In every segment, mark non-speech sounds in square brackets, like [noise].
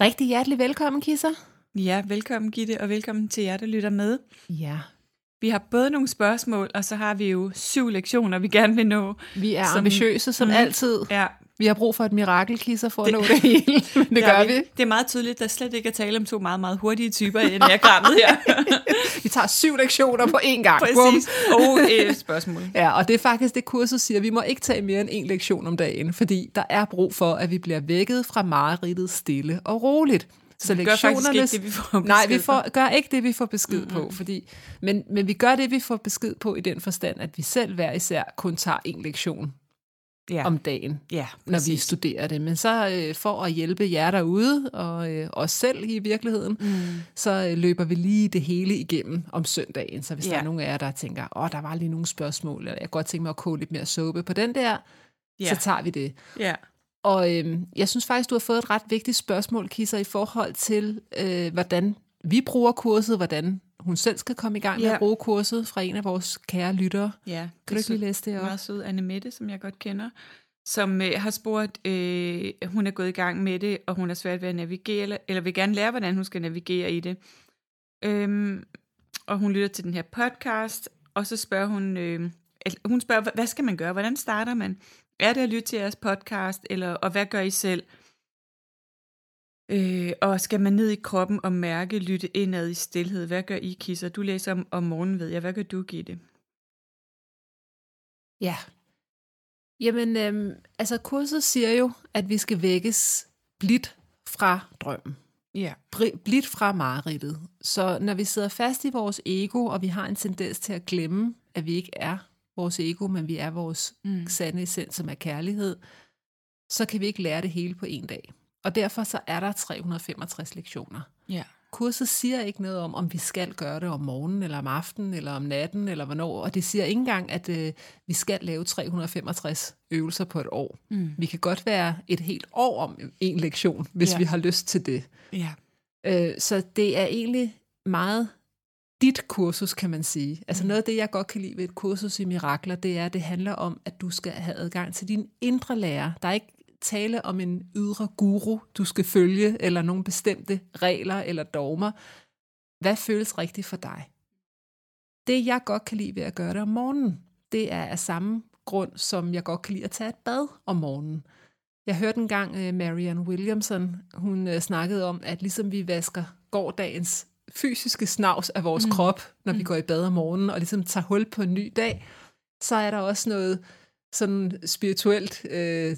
Rigtig hjertelig velkommen, Kisser. Ja, velkommen Gitte, og velkommen til jer, der lytter med. Ja. Vi har både nogle spørgsmål, og så har vi jo syv lektioner, vi gerne vil nå. Vi er som, ambitiøse som mm, altid. Ja. Vi har brug for et mirakelkisser for at det, nå det hele. [laughs] det, det gør vi. Det er meget tydeligt, at der slet ikke er tale om to meget, meget hurtige typer i enagrammet her. [laughs] vi tager syv lektioner på én gang. Præcis. Og et spørgsmål. [laughs] Ja, og det er faktisk det kurset siger, vi må ikke tage mere end en lektion om dagen, fordi der er brug for, at vi bliver vækket fra mareridtet stille og roligt. Så vi gør faktisk ikke det, vi får Nej, vi får, gør ikke det, vi får besked mm-hmm. på. Fordi, men, men vi gør det, vi får besked på i den forstand, at vi selv hver især kun tager en lektion ja. om dagen, ja, når vi studerer det. Men så øh, for at hjælpe jer derude, og øh, os selv i virkeligheden, mm. så øh, løber vi lige det hele igennem om søndagen. Så hvis ja. der er nogen af jer, der tænker, åh, der var lige nogle spørgsmål, eller jeg kan godt tænke mig at koge lidt mere suppe på den der, ja. så tager vi det. Ja. Og øh, jeg synes faktisk, du har fået et ret vigtigt spørgsmål, Kisser, i forhold til, øh, hvordan vi bruger kurset, hvordan hun selv skal komme i gang med ja. at bruge kurset fra en af vores kære lyttere. Ja, kan du ikke lige læse det op? Meget sød Anne Mette, som jeg godt kender, som øh, har spurgt, øh, hun er gået i gang med det, og hun er svært ved at navigere, eller, eller vil gerne lære, hvordan hun skal navigere i det. Øhm, og hun lytter til den her podcast, og så spørger hun, øh, hun spørger, hvad skal man gøre? Hvordan starter man? Er det at lytte til jeres podcast, eller, og hvad gør I selv? Øh, og skal man ned i kroppen og mærke, lytte indad i stillhed? Hvad gør I, Kisser? Du læser om, om morgenen, ved jeg. Hvad gør du, Gitte? Ja. Jamen, øhm, altså kurset siger jo, at vi skal vækkes blidt fra drømmen. Ja. Blidt fra mareridtet. Så når vi sidder fast i vores ego, og vi har en tendens til at glemme, at vi ikke er vores ego, men vi er vores mm. sande essens, som er kærlighed, så kan vi ikke lære det hele på en dag. Og derfor så er der 365 lektioner. Ja. Kurset siger ikke noget om, om vi skal gøre det om morgenen, eller om aftenen, eller om natten, eller hvornår. Og det siger ikke engang, at øh, vi skal lave 365 øvelser på et år. Mm. Vi kan godt være et helt år om en lektion, hvis ja. vi har lyst til det. Ja. Øh, så det er egentlig meget dit kursus, kan man sige. Altså mm. noget af det, jeg godt kan lide ved et kursus i mirakler, det er, at det handler om, at du skal have adgang til din indre lærer. Der er ikke tale om en ydre guru, du skal følge, eller nogle bestemte regler eller dogmer. Hvad føles rigtigt for dig? Det, jeg godt kan lide ved at gøre det om morgenen, det er af samme grund, som jeg godt kan lide at tage et bad om morgenen. Jeg hørte engang uh, Marianne Williamson, hun uh, snakkede om, at ligesom vi vasker gårdagens fysiske snavs af vores mm. krop, når vi mm. går i bad om morgenen, og ligesom tager hul på en ny dag, så er der også noget sådan spirituelt øh,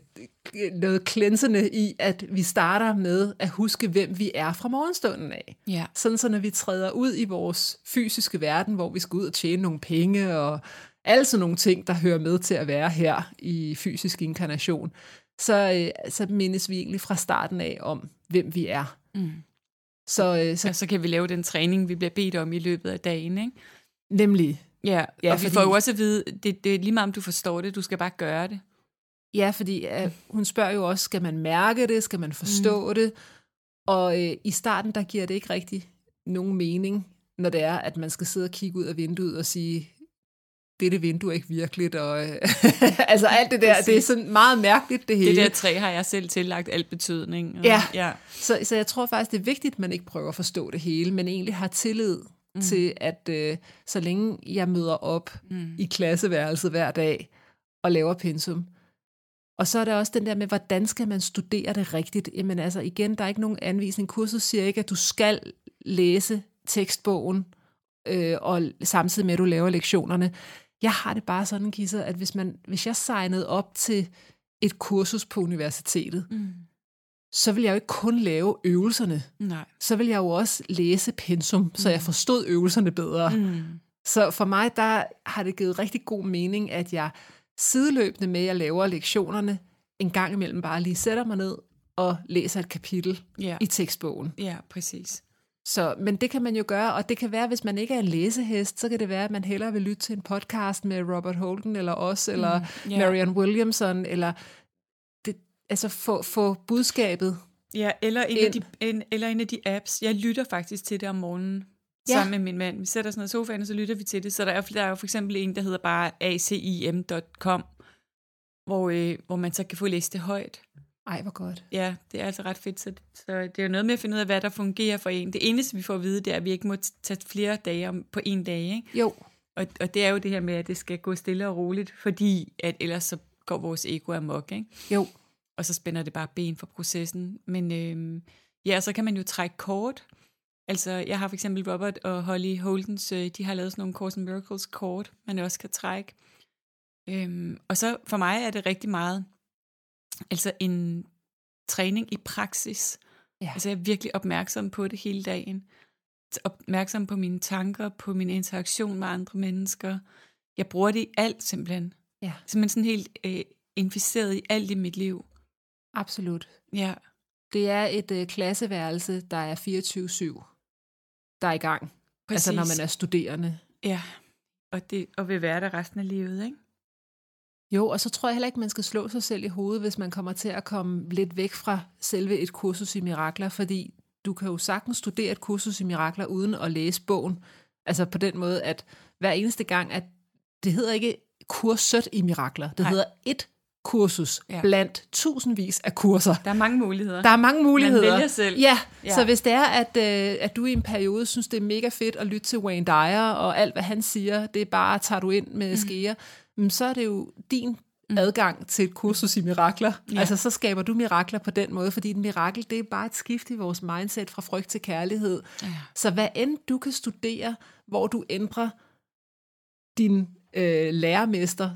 noget klænsende i, at vi starter med at huske, hvem vi er fra morgenstunden af. Ja. Sådan så når vi træder ud i vores fysiske verden, hvor vi skal ud og tjene nogle penge og alle sådan nogle ting, der hører med til at være her i fysisk inkarnation, så, øh, så mindes vi egentlig fra starten af om, hvem vi er. Mm. Så, øh, så, ja, så kan vi lave den træning, vi bliver bedt om i løbet af dagen, ikke? Nemlig. Ja, ja og fordi, vi får jo også at vide, det, det er lige meget om du forstår det, du skal bare gøre det. Ja, fordi uh, hun spørger jo også, skal man mærke det, skal man forstå mm. det? Og uh, i starten, der giver det ikke rigtig nogen mening, når det er, at man skal sidde og kigge ud af vinduet og sige, dette vindue er ikke virkeligt, og øh, [laughs] altså alt det der, det er sådan meget mærkeligt det hele. Det der træ har jeg selv tillagt alt betydning. Og, ja, ja. Så, så jeg tror faktisk, det er vigtigt, at man ikke prøver at forstå det hele, men egentlig har tillid mm. til, at øh, så længe jeg møder op mm. i klasseværelset hver dag og laver pensum, og så er der også den der med, hvordan skal man studere det rigtigt? Jamen altså igen, der er ikke nogen anvisning. Kurset siger ikke, at du skal læse tekstbogen, øh, og samtidig med, at du laver lektionerne. Jeg har det bare sådan, Kisser, at hvis, man, hvis jeg signede op til et kursus på universitetet, Mm. Så vil jeg jo ikke kun lave øvelserne. Nej. Så vil jeg jo også læse pensum, så jeg forstod øvelserne bedre. Mm. Så for mig, der har det givet rigtig god mening, at jeg sideløbende med, at jeg laver lektionerne, en gang imellem bare lige sætter mig ned og læser et kapitel Ja. i tekstbogen. ja, præcis. Så, men det kan man jo gøre, og det kan være, hvis man ikke er en læsehest, så kan det være, at man hellere vil lytte til en podcast med Robert Holden, eller os, eller ja. Marianne Williamson, eller altså få, få budskabet. Ja, eller en, af Ind. de, en, eller en af de apps. Jeg lytter faktisk til det om morgenen ja. sammen med min mand. Vi sætter os ned i sofaen, og så lytter vi til det. Så der er, der er jo for eksempel en, der hedder bare acim.com, hvor, øh, hvor man så kan få læst det højt. Ej, hvor godt. Ja, det er altså ret fedt. Så, så det er jo noget med at finde ud af, hvad der fungerer for en. Det eneste, vi får at vide, det er, at vi ikke må tage flere dage om, på en dag. Ikke? Jo, Og, og det er jo det her med, at det skal gå stille og roligt, fordi at ellers så går vores ego amok. Ikke? jo. Og så spænder det bare ben for processen. Men øhm, ja, så kan man jo trække kort. Altså, jeg har for eksempel Robert og Holly Holdens, øh, de har lavet sådan nogle Course in Miracles kort, man også kan trække. Øhm, og så for mig er det rigtig meget, altså en træning i praksis. Ja. Altså, jeg er virkelig opmærksom på det hele dagen. Opmærksom på mine tanker, på min interaktion med andre mennesker. Jeg bruger det i alt simpelthen. Ja. Simpelthen sådan helt øh, inficeret i alt i mit liv. Absolut. Ja, Det er et øh, klasseværelse, der er 24-7, der er i gang. præcis. Altså når man er studerende. Ja, og, det, og vil være der resten af livet, ikke? Jo, og så tror jeg heller ikke, man skal slå sig selv i hovedet, hvis man kommer til at komme lidt væk fra selve et kursus i mirakler, fordi du kan jo sagtens studere et kursus i mirakler uden at læse bogen. Altså på den måde, at hver eneste gang, at det hedder ikke kurset i mirakler, det Nej. hedder et kursus Ja. blandt tusindvis af kurser. Der er mange muligheder. Der er mange muligheder. vælger selv. Ja, Ja. så hvis det er, at, øh, at du i en periode synes, det er mega fedt at lytte til Wayne Dyer, og alt, hvad han siger, det er bare, tager du ind med mm. skeer, mm, så er det jo din adgang til et kursus i mirakler. Ja. Altså, så skaber du mirakler på den måde, fordi et mirakel, det er bare et skift i vores mindset fra frygt til kærlighed. Ja. Så hvad end du kan studere, hvor du ændrer din øh, lærermester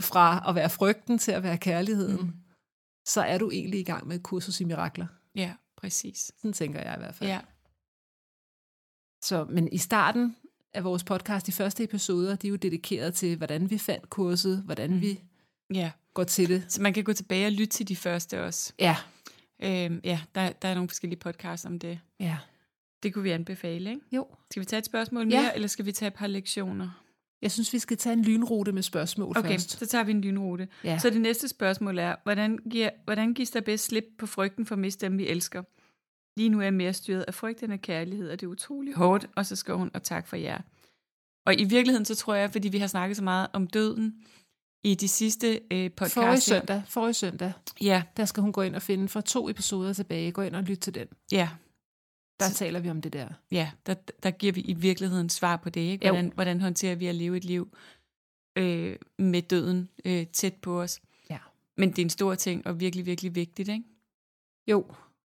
fra at være frygten til at være kærligheden, mm. så er du egentlig i gang med et kursus i mirakler. ja, præcis. Sådan tænker jeg i hvert fald. Ja, Så, men i starten af vores podcast, de første episoder, de er jo dedikeret til, hvordan vi fandt kurset, hvordan mm. vi ja. går til det. Så man kan gå tilbage og lytte til de første også. Ja, Øhm, ja, der, der er nogle forskellige podcasts om det. ja. Det kunne vi anbefale, ikke? Jo. Skal vi tage et spørgsmål Ja. mere, eller skal vi tage et par lektioner? Jeg synes, vi skal tage en lynrute med spørgsmål Okay, først. så tager vi en lynrute. Ja. Så det næste spørgsmål er, hvordan, giver, hvordan gives der bedst slip på frygten for at miste dem, vi elsker? Lige nu er jeg mere styret af frygt end af kærlighed, og det er utrolig hårdt. Og så skriver hun, og tak for jer. Og i virkeligheden, så tror jeg, fordi vi har snakket så meget om døden i de sidste øh, podcast. Forrige søndag, forrige søndag, Ja, der skal hun gå ind og finde for to episoder tilbage. Gå ind og lytte til den. ja, Der Så- taler vi om det der. ja. Der, der giver vi i virkeligheden svar på det. Ikke? Jo. Hvordan, hvordan håndterer vi at leve et liv øh, med døden øh, tæt på os? Ja. Men det er en stor ting, og virkelig, virkelig vigtigt, ikke? Jo,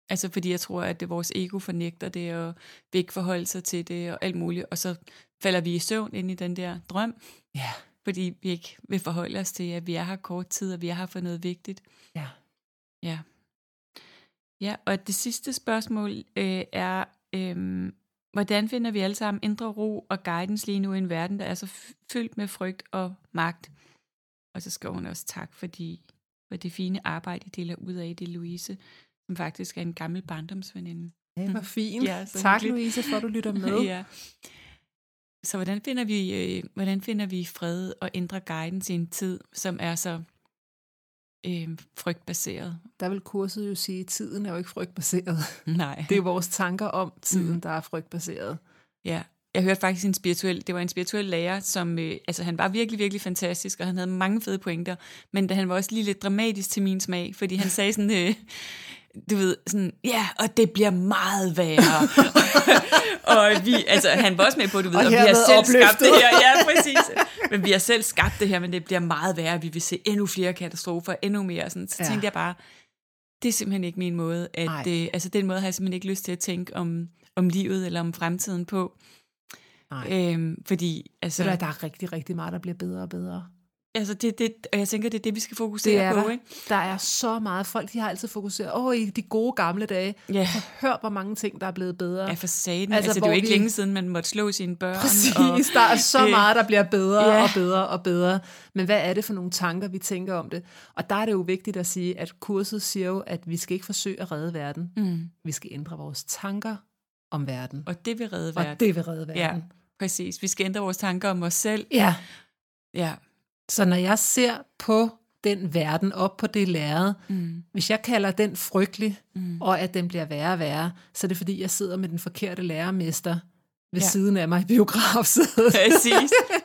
Altså fordi jeg tror, at det, vores ego fornægter det, og vil ikke forholde sig til det, og alt muligt. Og så falder vi i søvn ind i den der drøm, ja, fordi vi ikke vil forholde os til, at vi er her kort tid, og vi er her for noget vigtigt. ja. Ja. Ja, og det sidste spørgsmål øh, er, øh, hvordan finder vi alle sammen indre ro og guidance lige nu i en verden, der er så fyldt med frygt og magt? Og så skriver hun også tak, fordi for det fine arbejde, I deler ud af det, Louise, som faktisk er en gammel barndomsveninde. Det var [laughs] fint. Ja, tak, hyggeligt. Louise, for at du lytter med. [laughs] ja. Så hvordan finder vi øh, hvordan finder vi fred og indre guidance i en tid, som er så øh, frygtbaseret? Der vil kurset jo sige, at tiden er jo ikke frygtbaseret. [laughs] Nej. Det er vores tanker om tiden, Mm. der er frygtbaseret. Ja, jeg hørte faktisk en spirituel, det var en spirituel lærer, som, øh, altså han var virkelig, virkelig fantastisk, og han havde mange fede pointer, men han var også lige lidt dramatisk til min smag, fordi han sagde sådan, øh, du ved, sådan, ja, og det bliver meget værre. [laughs] og vi, altså han var også med på, du ved, Og og, vi har selv opløftet. skabt det her, ja, præcis. Men vi har selv skabt det her, men det bliver meget værre, vi vil se endnu flere katastrofer, endnu mere, sådan, så Ja. tænkte jeg bare, det er simpelthen ikke min måde, at, øh, altså den måde har jeg simpelthen ikke lyst til at tænke om, om livet eller om fremtiden på. Nej. Øhm, fordi, altså, Så der, der er rigtig, rigtig meget, der bliver bedre og bedre. Altså det, det, og jeg tænker, det er det, vi skal fokusere Det er på, der. ikke? Der er så meget. Folk de har altid fokuseret, åh, i de gode gamle dage. Ja, Hør, hvor mange ting, der er blevet bedre. ja for saten. Altså, Altså, det er jo ikke vi- længe siden, man måtte slå sine børn. Præcis, Og, der er så [laughs] meget, der bliver bedre ja. og bedre og bedre. Men hvad er det for nogle tanker, vi tænker om det? Og der er det jo vigtigt at sige, at kurset siger jo, at vi skal ikke forsøge at redde verden. mm, Vi skal ændre vores tanker om verden. og det vil redde Og verden. det vil redde Ja, verden. præcis. Vi skal ændre vores tanker om os selv. Ja. Ja. Så når jeg ser på den verden op på det lærred, Mm, hvis jeg kalder den frygtelig, mm. og at den bliver værre og værre, så er det fordi, jeg sidder med den forkerte lærermester ved Ja. siden af mig i biografsædet. Præcis.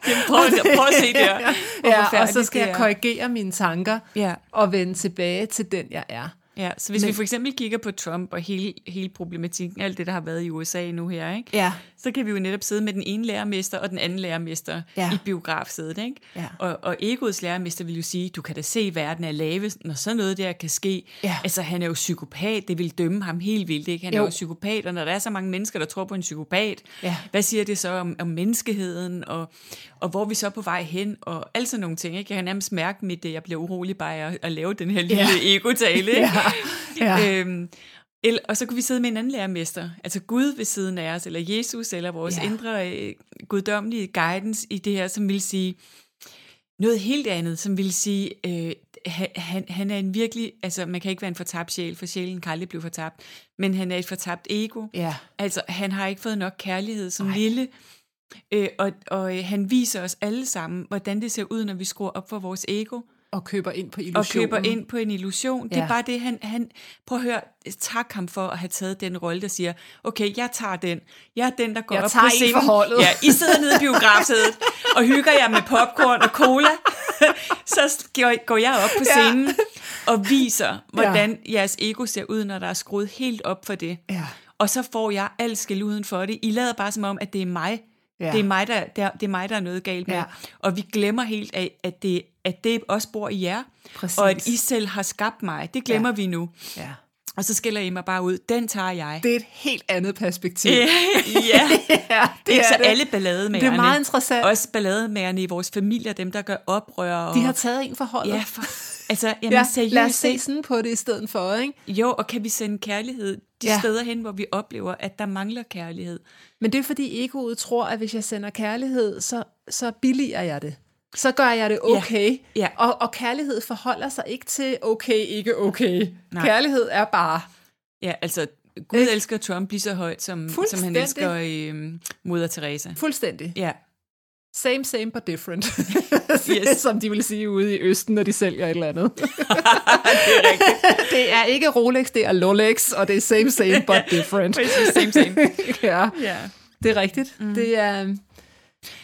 Jamen, prøv, [laughs] prøv at se der. Ja, og så skal jeg er. korrigere mine tanker Ja. og vende tilbage til den, jeg er. Ja, så hvis Men- vi for eksempel kigger på Trump og hele, hele problematikken, alt det, der har været i USA nu her, ikke? Ja. så kan vi jo netop sidde med den ene lærermester og den anden lærermester Ja. i biografsædet. Ikke? Ja. Og, og egoets lærermester vil jo sige, du kan da se, at verden er lave, når sådan noget der kan ske. Ja. Altså, han er jo psykopat, det vil dømme ham helt vildt. Ikke? Han jo. Er jo psykopat, og når der er så mange mennesker, der tror på en psykopat, Ja. hvad siger det så om, om menneskeheden, og, og hvor vi så på vej hen, og alle sådan nogle ting. Ikke? Jeg kan nærmest mærke mit, det, jeg bliver urolig bare at, at lave den her lille [laughs] Ja. ego-tale. Ikke? Ja. Ja. [laughs] Øhm, el- og så kunne vi sidde med en anden lærermester, altså Gud ved siden af os, eller Jesus, eller vores Ja. indre øh, guddommelige guidance i det her, som vil sige noget helt andet, som vil sige, øh, han, han, er en virkelig, altså man kan ikke være en fortabt sjæl, for sjælen kan aldrig blive fortabt, men han er et fortabt ego. Ja. Altså, han har ikke fået nok kærlighed som. Ej. lille, øh, og, og øh, han viser os alle sammen, hvordan det ser ud, når vi skruer op for vores ego Og køber ind på og illusionen. køber ind på en illusion. Det er Ja. bare det, han, han... Prøv at høre, tak ham for at have taget den rolle, der siger, okay, jeg tager den. Jeg er den, der går Jeg op på en scenen. for holdet. Ja, I sidder nede i biografsædet og hygger jer med popcorn og cola. [laughs] Så går- jeg op på Ja. scenen og viser, hvordan jeres ego ser ud, når der er skruet helt op for det. Ja. Og så får jeg al skælduden for det. I lader bare som om, at det er mig. Ja. Det, er mig der, der, det er mig, der er noget galt med. Ja. Og vi glemmer helt af, at det, at det også bor i jer. Præcis. Og at I selv har skabt mig. Det glemmer ja. vi nu. Ja. Og så skiller I mig bare ud. Den tager jeg. Det er et helt andet perspektiv. ja, [laughs] ja, det er så det. alle ballademagerne. Det er meget interessant. Også ballademagerne i vores familier, dem der gør oprør. Og, De har taget en for holdet. Ja, for, altså, jamen, ja, seriøst, lad os se sådan på det i stedet for, ikke? Jo, og kan vi sende kærlighed de ja. steder hen, hvor vi oplever, at der mangler kærlighed? Men det er fordi egoet tror, at hvis jeg sender kærlighed, så, så billiger jeg det. Så gør jeg det okay. Ja. Og, og kærlighed forholder sig ikke til okay, ikke okay. Nej. Kærlighed er bare... Ja, altså, Gud Ikke? elsker Trump lige så højt, som, som han elsker øh, Moder Teresa. Fuldstændig. Ja, Same, same, but different. [laughs] Yes. Som de vil sige ude i Østen, når de sælger et eller andet. [laughs] det er rigtigt. [laughs] det er ikke Rolex, det er Rolex, og det er same, same, but different. Præcis, same, same. ja, Ja. det er rigtigt. Mm. Det er...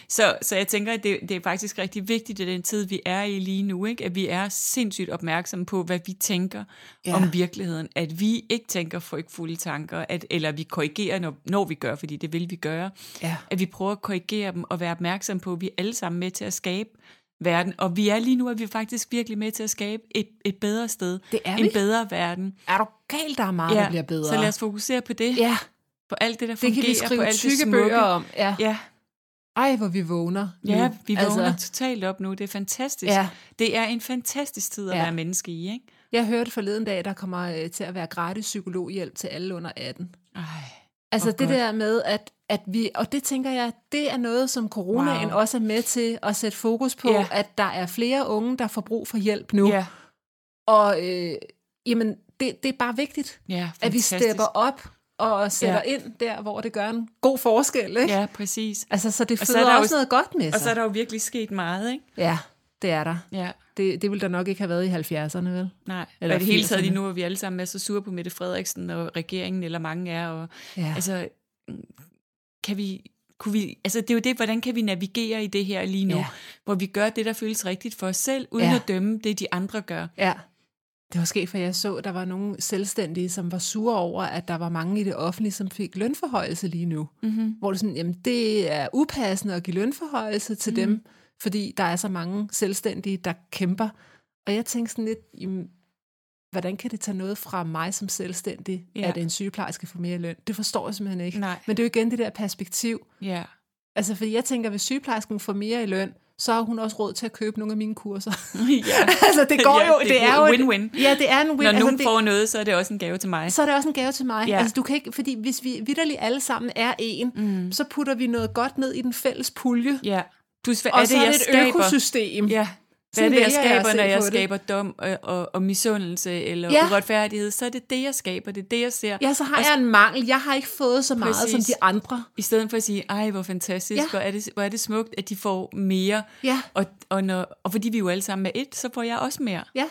Så, så jeg tænker, at det, det er faktisk rigtig vigtigt i den tid, vi er i lige nu, ikke? at vi er sindssygt opmærksomme på, hvad vi tænker Ja. ja. om virkeligheden. At vi ikke tænker frygtfulde tanker, at, eller vi korrigerer, når, når vi gør, fordi det vil vi gøre. Ja. At vi prøver at korrigere dem og være opmærksomme på, at vi er alle sammen med til at skabe verden. Og vi er lige nu, at vi faktisk virkelig med til at skabe et, et bedre sted. Det er en vi. bedre verden. Er du galt, der er meget, der bliver bedre? Så lad os fokusere på det. Ja, På alt det, der det fungerer. kan vi på skrive alt det tykke smukke. bøger om. Ja. Ja, Ej, hvor vi vågner. ja nu. vi vågner altså, totalt op nu. Det er fantastisk. Ja. Det er en fantastisk tid at Ja. være menneske i, ikke? Jeg hørte forleden dag, der kommer øh, til at være gratis psykologhjælp til alle under 18. Ej. Altså det godt. der med, at, at vi, og det tænker jeg, det er noget, som coronaen Wow. også er med til at sætte fokus på, Ja. at der er flere unge, der får brug for hjælp nu. Ja, Og øh, jamen, det, det er bare vigtigt, ja at vi stepper op og sætter Ja. ind der, hvor det gør en god forskel. Ikke? Ja, præcis. Altså, så det Og så er føder der jo- også noget godt med sig. Og så er der jo virkelig sket meget, ikke? Ja, det er der. Ja, Det, det ville der nok ikke have været i 70'erne, vel? nej. Eller og det hele taget 80'erne. lige nu, er vi alle sammen er så sure på Mette Frederiksen og regeringen, eller mange er. Og, Ja. Altså, kan vi... Kunne vi, altså det er jo det, hvordan kan vi navigere i det her lige nu, Ja. hvor vi gør det, der føles rigtigt for os selv, uden ja. at dømme det, de andre gør. Ja. Det var sket, for jeg så, at der var nogle selvstændige, som var sure over, at der var mange i det offentlige, som fik lønforhøjelse lige nu. Mm-hmm. Hvor det sådan, jamen det er upassende at give lønforhøjelse til mm. dem, fordi der er så mange selvstændige, der kæmper. Og jeg tænkte sådan lidt, jamen, hvordan kan det tage noget fra mig som selvstændig, Ja. at en sygeplejerske får mere løn? Det forstår jeg simpelthen ikke. Nej. Men det er jo igen det der perspektiv. Ja. Altså, fordi jeg tænker, hvis sygeplejersken får mere i løn, så har hun også råd til at købe nogle af mine kurser. [laughs] ja. [laughs] altså, det går Ja, jo... det Det, er er jo et- win-win. Ja, det er en win. Når altså, nogen det, får noget, så er det også en gave til mig. så er det også en gave til mig. Ja. Altså, du kan ikke, fordi hvis vi vidderligt alle sammen er en, mm. så putter vi noget godt ned i den fælles pulje, Ja. Plus, hvad og er så det, er det et skaber? økosystem. Ja. Hvad er det, jeg jeg skaber, se når jeg på det. skaber dom og, og, og misundelse eller Ja. uretfærdighed? Så er det det, jeg skaber. Det er det, jeg ser. Ja, så har Og jeg en mangel. Jeg har ikke fået så meget Præcis. som de andre. I stedet for at sige, ej, hvor fantastisk, Ja. hvor, er det, hvor er det smukt, at de får mere. Ja. Og, og, når, og fordi vi jo alle sammen er et, så får jeg også mere. Ja.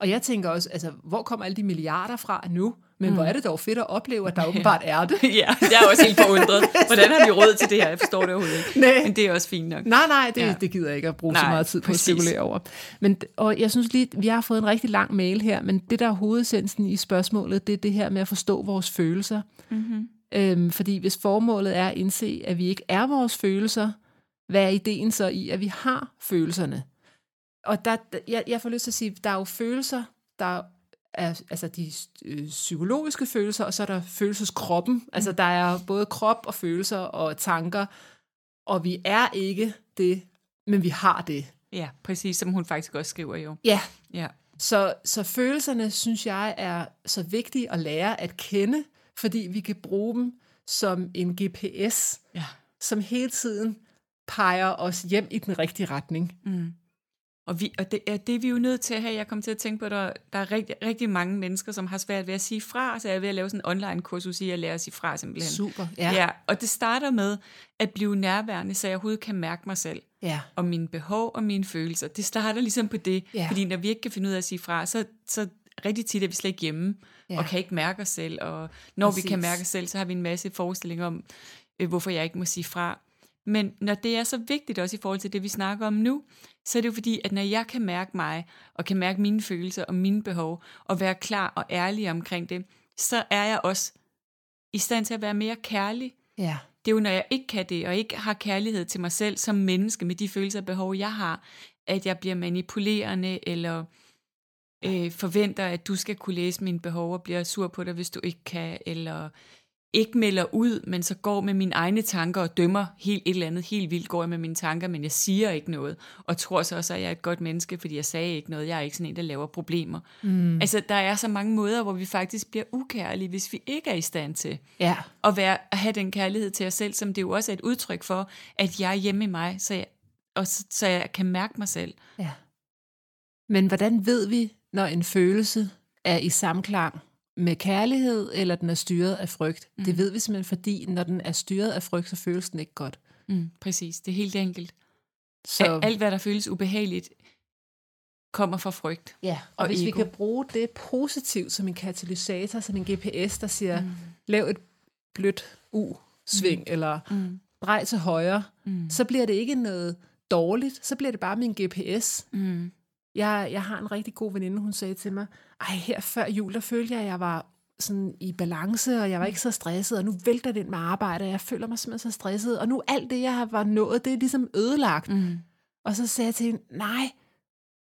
Og jeg tænker også, altså, hvor kommer alle de milliarder fra nu? Men mm. hvor er det dog fedt at opleve, at der [laughs] åbenbart er det. ja, jeg er også helt forundret. Hvordan har vi råd til det her? Jeg forstår det overhovedet ikke. Nej. Men det er også fint nok. Nej, nej, det, Ja. det gider jeg ikke at bruge nej, så meget tid på præcis. at spekulere over. Men, og jeg synes lige, vi har fået en rigtig lang mail her, men det der er hovedessensen i spørgsmålet, det er det her med at forstå vores følelser. Mm-hmm. Øhm, fordi hvis formålet er at indse, at vi ikke er vores følelser, hvad er ideen så i, at vi har følelserne? Og der, jeg, jeg får lyst til at sige, der er jo følelser, der er altså de øh, psykologiske følelser, og så er der følelseskroppen. Mm. Altså der er både krop og følelser og tanker, og vi er ikke det, men vi har det. Ja, præcis, som hun faktisk også skriver jo. Ja, Ja. så, så følelserne, synes jeg, er så vigtige at lære at kende, fordi vi kan bruge dem som en GPS, ja. som hele tiden peger os hjem i den rigtige retning. Mm. Og, vi, og det, er det er vi jo nødt til at have. Jeg kom til at tænke på, at der, der er rigtig, rigtig mange mennesker, som har svært ved at sige fra, så jeg er ved at lave sådan en online-kursus i at lære at sige fra simpelthen. Super. Ja. Ja. og det starter med at blive nærværende, så jeg overhovedet kan mærke mig selv. ja. Og mine behov og mine følelser. Det starter ligesom på det. Ja. Fordi når vi ikke kan finde ud af at sige fra, så, så rigtig tit er vi slet ikke hjemme, ja. Og kan ikke mærke os selv. Og når Præcis. vi kan mærke os selv, så har vi en masse forestillinger om, øh, hvorfor jeg ikke må sige fra. Men når det er så vigtigt også i forhold til det, vi snakker om nu, så er det jo fordi, at når jeg kan mærke mig, og kan mærke mine følelser og mine behov, og være klar og ærlig omkring det, så er jeg også i stand til at være mere kærlig. Ja. Det er jo, når jeg ikke kan det, og ikke har kærlighed til mig selv som menneske med de følelser og behov, jeg har, at jeg bliver manipulerende, eller øh, forventer, at du skal kunne læse mine behov og bliver sur på dig, hvis du ikke kan, eller ikke melder ud, men så går med mine egne tanker og dømmer helt et eller andet helt vildt, går jeg med mine tanker, men jeg siger ikke noget, og tror så også, at jeg er et godt menneske, fordi jeg sagde ikke noget, jeg er ikke sådan en, der laver problemer. Mm. Altså, der er så mange måder, hvor vi faktisk bliver ukærlige, hvis vi ikke er i stand til Ja. at, være, at have den kærlighed til os selv, som det jo også er et udtryk for, at jeg er hjemme i mig, så jeg, og så, så jeg kan mærke mig selv. ja. Men hvordan ved vi, når en følelse er i samklang med kærlighed, eller den er styret af frygt? Mm. Det ved vi simpelthen, fordi når den er styret af frygt, så føles den ikke godt. Mm, præcis, det er helt enkelt. Så. Alt, hvad der føles ubehageligt, kommer fra frygt. ja. Og, og og hvis ego. vi kan bruge det positivt som en katalysator, som en GPS, der siger, mm. lav et blødt U-sving, mm. eller Mm. drej til højre, Mm. så bliver det ikke noget dårligt, så bliver det bare min GPS. Mm. Jeg, jeg har en rigtig god veninde, hun sagde til mig, ej, her før jul, der følte jeg, at jeg var sådan i balance, og jeg var ikke så stresset, og nu vælter det ind med arbejde, og jeg føler mig simpelthen så stresset, og nu alt det, jeg har var nået, det er ligesom ødelagt. Mm. Og så sagde jeg til hende, nej,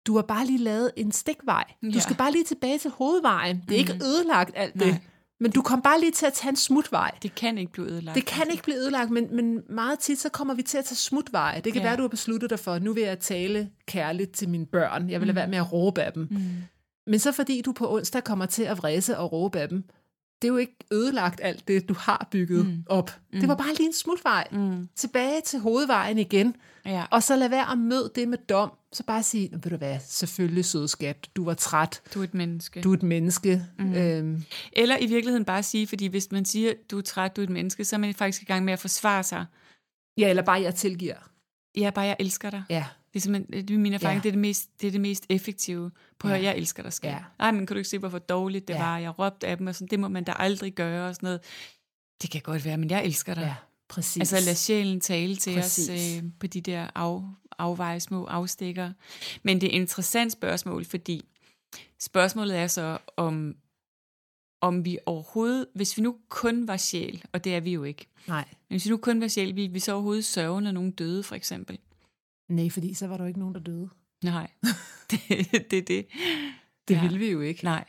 du har bare lige lavet en stikvej. Du Ja. skal bare lige tilbage til hovedvejen. Det er ikke ødelagt alt det, Nej. Men du kom bare lige til at tage en smutvej. Det kan ikke blive ødelagt. Det kan ikke blive ødelagt, men, men meget tit så kommer vi til at tage smutveje. Det kan Ja. være, du har besluttet dig for, nu vil jeg tale kærligt til mine børn. Jeg vil lade være med at råbe af dem. Mm. Men så fordi du på onsdag kommer til at vræse og råbe af dem, det er jo ikke ødelagt alt det, du har bygget mm. op. Mm. Det var bare lige en smutvej. Mm. Tilbage til hovedvejen igen. Ja. Og så lad være at møde det med dom. Så bare sige, ved du hvad, selvfølgelig søde skat, du var træt, Du er et menneske. du er et menneske. Mm. Øhm, Eller i virkeligheden bare sige, fordi hvis man siger, du er træt, du er et menneske, så er man faktisk i gang med at forsvare sig. ja, eller bare jeg tilgiver. Ja, bare jeg elsker dig. Ja, Det er simpelthen, det er min erfaring, Ja. det, er det, mest, det er det mest effektive. På at Ja. høre, jeg elsker dig, skat. Ja. Nej, men kan du ikke se, hvorfor dårligt det Ja. var? Jeg råbte af dem, og sådan, det må man da aldrig gøre, og sådan noget. Det kan godt være, men jeg elsker dig. ja, præcis. Altså lad sjælen tale til Præcis. os øh, på de der af, afveje små afstikker. Men det er et interessant spørgsmål, fordi spørgsmålet er så, om, om vi overhovedet, hvis vi nu kun var sjæl, og det er vi jo ikke, Nej, men hvis vi nu kun var sjæl, vi, vi så overhovedet sørge, når nogen døde, for eksempel. nej, fordi så var der jo ikke nogen, der døde. Nej, [laughs] det, det er det. Det Ja. ja. ville vi jo ikke. Nej.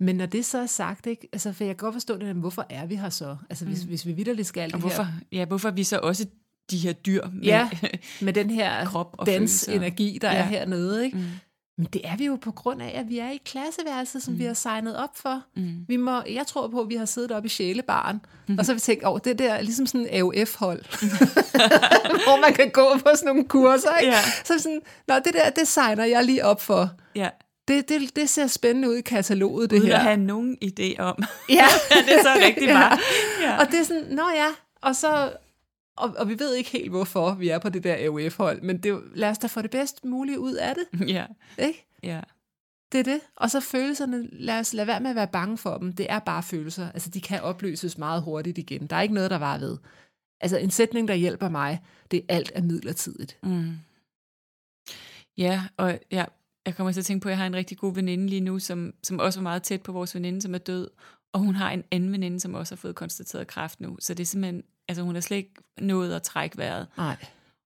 Men når det så er sagt, ikke, altså, for jeg kan godt forstå det, men hvorfor er vi her så? Altså, hvis, mm. hvis vi vidderligt skal alt Og hvorfor, her, ja, hvorfor er vi så også de her dyr med, Ja. [laughs] med den her Krop og dens følelser. energi, der ja. Er hernede, ikke? Mm. Men det er vi jo på grund af, at vi er i et klasseværelse, som mm. vi har signet op for. Mm. Vi må, jeg tror på, at vi har siddet oppe i sjælebaren, mm. og så har vi tænkt, åh, det der er ligesom sådan en AUF-hold, [laughs] hvor man kan gå på sådan nogle kurser, ikke? Ja. Så sådan, nå, det der, det signer jeg lige op for. Ja, Det, det, det ser spændende ud i kataloget, det uden her. at have nogen idé om. Ja. [laughs] det er så rigtigt bare. Ja. Og det er sådan, nå ja, og så... Og, og vi ved ikke helt, hvorfor vi er på det der AUF-hold, men det, lad os da få det bedst mulige ud af det, [laughs] ja, ikke? ja. Det er det. Og så følelserne, lad os lade være med at være bange for dem. Det er bare følelser. Altså, de kan opløses meget hurtigt igen. Der er ikke noget, der var ved. Altså, en sætning, der hjælper mig, det er alt er midlertidigt. Mm. Ja, og ja, jeg kommer til at tænke på, at jeg har en rigtig god veninde lige nu, som, som også er meget tæt på vores veninde, som er død. Og hun har en anden veninde, som også har fået konstateret kræft nu. Så det er simpelthen, altså hun har slet ikke nået at trække vejret. Nej.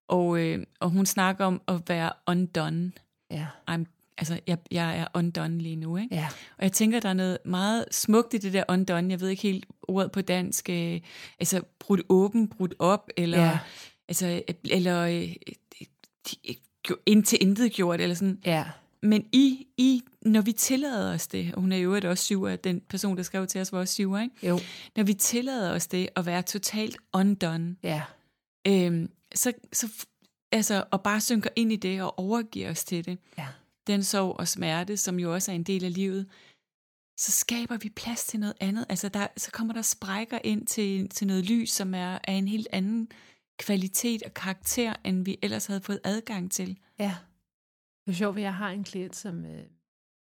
Og, øh, og hun snakker om at være undone. Ja. I'm, altså, jeg, jeg er undone lige nu, ikke? Ja. Og jeg tænker, der er noget meget smukt i det der undone. Jeg ved ikke helt ordet på dansk. Øh, altså, brudt åben, brudt op, eller, Ja. altså, eller øh, indtil intet gjort, eller sådan. Ja. Men i, i, når vi tillader os det, og hun er jo øvrigt også syver, den person, der skrev til os, var også syver, ikke? Jo. Når vi tillader os det, at være totalt undone, Ja. øhm, så, så altså, og bare synker ind i det, og overgiver os til det, Ja. den sorg og smerte, som jo også er en del af livet, så skaber vi plads til noget andet. Altså, der, så kommer der sprækker ind til, til noget lys, som er af en helt anden kvalitet og karakter, end vi ellers havde fået adgang til. Ja. Det er sjovt, at jeg har en klient, som øh,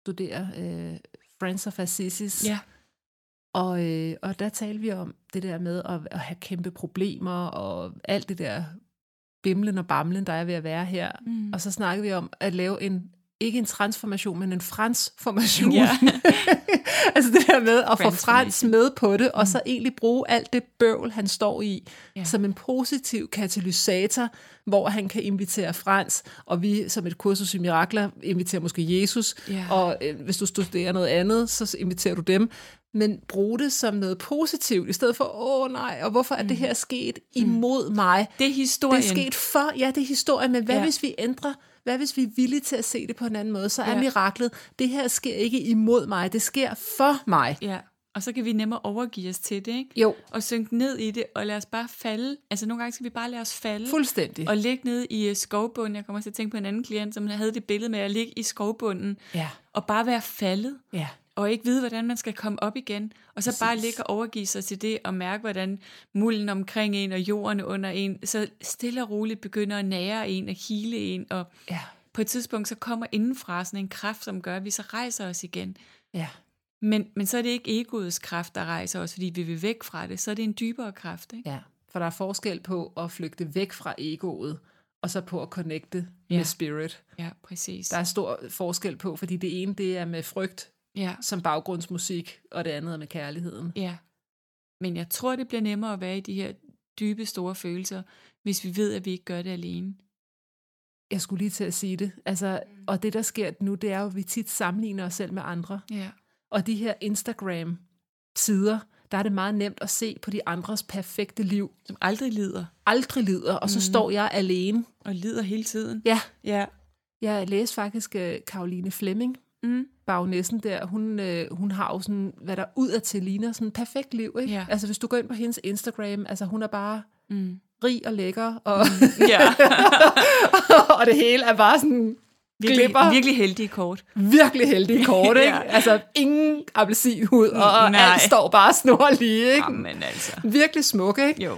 studerer øh, Friends of Assisi. Ja. Og, øh, og der talte vi om det der med at, at have kæmpe problemer, og alt det der bimlen og bamlen, der er ved at være her. Mm. Og så snakkede vi om at lave en, ikke en transformation, men en fransformation. Ja. [laughs] altså det der med at få Frans med på det, og så egentlig bruge alt det bøvl, han står i, Ja. som en positiv katalysator, hvor han kan invitere Frans, og vi som et kursus i mirakler inviterer måske Jesus, Ja. og øh, hvis du studerer noget andet, så inviterer du dem. Men brug det som noget positivt, i stedet for, åh nej, og hvorfor er det her sket imod mig? Det er historien. Det er sket for, ja, det er historien, men hvad ja. hvis vi ændrer, hvad hvis vi er villige til at se det på en anden måde, så er Ja. miraklet, det her sker ikke imod mig, det sker for mig. Ja, og så kan vi nemmere overgive os til det, ikke? Jo, Og synke ned i det, og lade os bare falde. Altså nogle gange skal vi bare lade os falde. fuldstændig. Og ligge ned i øh, skovbunden. Jeg kommer til at tænke på en anden klient, som havde det billede med at ligge i skovbunden, Ja, og bare være faldet, ja, og ikke vide, hvordan man skal komme op igen. Og så bare Præcis. ligge og overgive sig til det, og mærke, hvordan mulden omkring en, og jorden under en, så stille og roligt begynder at nære en, og hele en, og ja, på et tidspunkt, så kommer indenfra sådan en kraft, som gør, at vi så rejser os igen. ja, Men, men så er det ikke egoets kraft, der rejser os, fordi vi vil væk fra det. Så er det en dybere kraft, ikke? ja. For der er forskel på at flygte væk fra egoet, og så på at connecte Ja. med spirit. Ja, præcis. Der er stor forskel på, fordi det ene, det er med frygt Ja, som baggrundsmusik, og det andet med kærligheden. ja. Men jeg tror, det bliver nemmere at være i de her dybe, store følelser, hvis vi ved, at vi ikke gør det alene. Jeg skulle lige til at sige det. Altså, og det, der sker nu, det er jo, at vi tit sammenligner os selv med andre. Ja. Og de her Instagram-sider, der er det meget nemt at se på de andres perfekte liv. Som aldrig lider, Aldrig lider, og så mm. står jeg alene. og lider hele tiden. Ja, Ja. jeg læste faktisk Karoline Flemming, Mm. bagnæssen der, hun, øh, hun har jo sådan, hvad der udadtil ligner, sådan perfekt liv, ikke? Ja. Altså hvis du går ind på hendes Instagram, altså hun er bare Mm. rig og lækker, og, [laughs] Ja. [laughs] og det hele er bare sådan Virkelig, glipper. virkelig heldige kort. virkelig heldige kort, [laughs] ikke? Ja. Altså ingen appelsinhud, og Nej. alt står bare snorlige, ikke? Jamen altså. Virkelig smuk, ikke? Jo.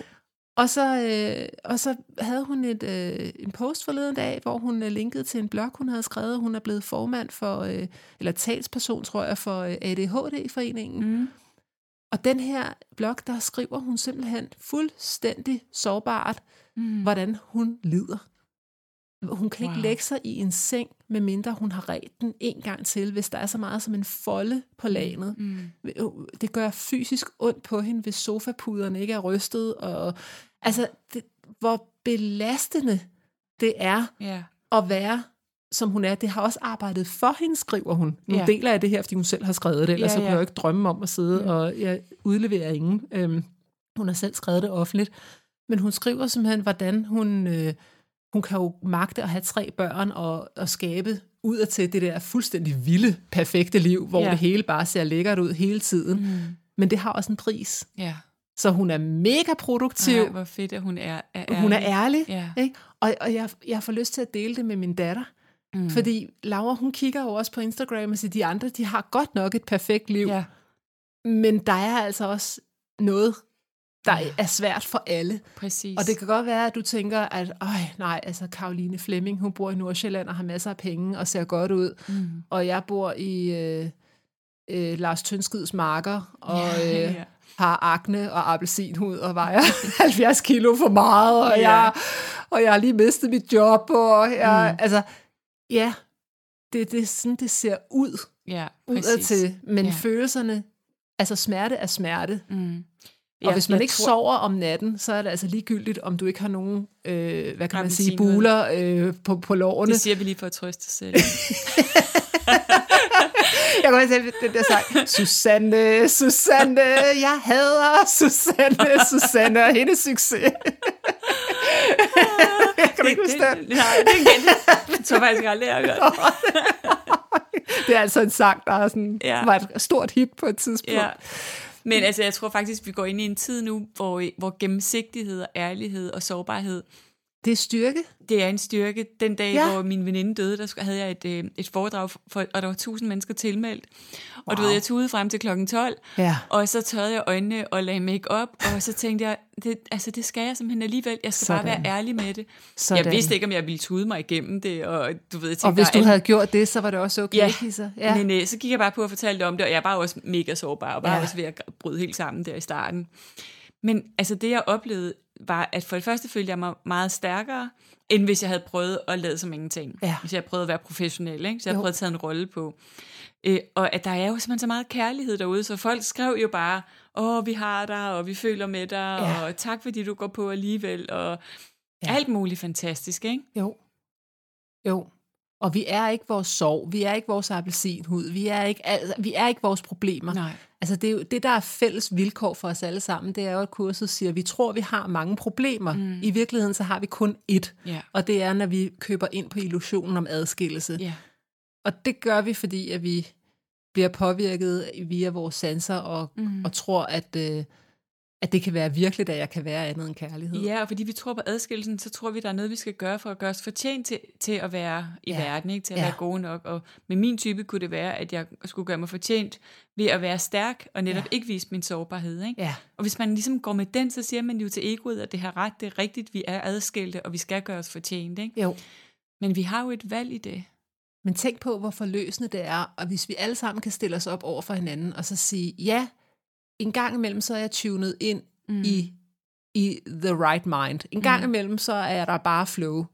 Og så, øh, og så havde hun et, øh, en post forleden dag, hvor hun øh, linkede til en blog, hun havde skrevet. Hun er blevet formand for, øh, eller talsperson, tror jeg, for øh, ADHD-foreningen. Mm. Og den her blog, der skriver hun simpelthen fuldstændig sårbart, Mm. hvordan hun lider. Hun kan wow. Ikke lægge sig i en seng, medmindre hun har ret den en gang til, hvis der er så meget som en folde på lagenet. Mm. Det gør fysisk ondt på hende, hvis sofapuderne ikke er rystet. Og, altså, det, hvor belastende det er Ja. at være som hun er, det har også arbejdet for hende, skriver hun. Nu Ja. deler jeg det her, fordi hun selv har skrevet det, ellers Ja, ja, kunne jeg jo ikke drømme om at sidde, Ja. og jeg udleverer ingen. Øhm, hun har selv skrevet det offentligt. Men hun skriver simpelthen, hvordan hun, øh, hun kan jo magte at have tre børn og, og skabe ud til det der fuldstændig vilde, perfekte liv, hvor ja. det hele bare ser lækkert ud hele tiden. Mm. Men det har også en pris. Ja. Så hun er mega produktiv. Ej, hvor fedt, at hun er, er hun er ærlig. Ja. Ikke? Og, og jeg, jeg får lyst til at dele det med min datter. Mm. Fordi Laura, hun kigger jo også på Instagram og siger, de andre, de har godt nok et perfekt liv. Ja. Men der er altså også noget, der Ja. er svært for alle. Præcis. Og det kan godt være, at du tænker, at øj, nej, altså Karoline Flemming, hun bor i Nordsjælland og har masser af penge og ser godt ud. Mm. Og jeg bor i øh, øh, Lars Tønskids marker og Ja, øh, ja. Har akne og appelsinhud og vejer [laughs] 70 kilo for meget, og, Ja. jeg, og jeg har lige mistet mit job. Og jeg, Mm. Altså, ja, det, det er sådan, det ser ud Ja, til. Men Ja. ja. følelserne, altså smerte er smerte. Mm. Og hvis man ikke tror- sover om natten, så er det altså ligegyldigt, om du ikke har nogen, øh, hvad kan man sige, buler øh, på, på lårene. Det siger vi lige for at trøste os selv. [laughs] Jeg kan godt se den der sang, Susanne, Susanne, jeg hader Susanne, Susanne og hendes succes. kan du ikke huske den? Nej, det er igen. Jeg faktisk aldrig, jeg har hørt. [laughs] Det er altså en sang, der er sådan, ja. var et stort hit på et tidspunkt. Ja. Men altså, jeg tror faktisk, vi går ind i en tid nu, hvor, hvor gennemsigtighed og ærlighed og sårbarhed, Det er styrke. det er en styrke. Den dag, ja. Hvor min veninde døde, der havde jeg et, øh, et foredrag, for, og der var tusind mennesker tilmeldt. Og du Wow. ved, jeg tudede frem til klokken 12, Ja. og så tørrede jeg øjnene og lagde make op og så tænkte jeg, det, altså det skal jeg simpelthen alligevel. Jeg skal Sådan. bare være ærlig med det. Sådan. Jeg vidste ikke, om jeg ville tude mig igennem det, og du ved, jeg tænkte, Og hvis du havde gjort det, så var det også okay, Ja, Kisser. Ja. Men øh, så gik jeg bare på og fortalte om det, og jeg var også mega sårbar, og var. Ja. også ved at bryde helt sammen der i starten. Men altså det, jeg oplevede, var, at for det første følte jeg mig meget stærkere, end hvis jeg havde prøvet at lade som ingenting. Ja. Hvis jeg havde prøvet at være professionel, ikke? så jeg havde prøvet at tage en rolle på. Øh, og at der er jo simpelthen så meget kærlighed derude, så folk skrev jo bare, åh, vi har dig, og vi føler med dig, Ja. og tak fordi du går på alligevel, og Ja. alt muligt fantastisk, ikke? Jo. Jo. Og vi er ikke vores sorg, vi er ikke vores appelsinhud, vi er ikke, altså, vi er ikke vores problemer. Nej. Altså det, er det, der er fælles vilkår for os alle sammen, det er jo, at kurset siger, at vi tror, vi har mange problemer. Mm. I virkeligheden så har vi kun ét, Ja. og det er, når vi køber ind på illusionen om adskillelse. Ja. Og det gør vi, fordi at vi bliver påvirket via vores sanser og, mm. og tror, at, øh, at det kan være virkeligt, at jeg kan være andet end kærlighed. Ja, og fordi vi tror på adskillelsen, så tror vi, der er noget, vi skal gøre for at gøre os fortjent til, til at være i ja. Verden, ikke? til at Ja. være gode nok. Og med min type kunne det være, at jeg skulle gøre mig fortjent ved at være stærk, og netop. Ja. ikke vise min sårbarhed. Ikke? Ja. Og hvis man ligesom går med den, så siger man jo til egoet, at det har ret, det er rigtigt, vi er adskilte, og vi skal gøre os fortjent. Ikke? Jo. Men vi har jo et valg i det. Men tænk på, hvor forløsende det er, og hvis vi alle sammen kan stille os op over for hinanden, og så sige, ja, en gang imellem, så er jeg tunet ind Mm. i, i the right mind. En gang Mm. imellem, så er der bare flow.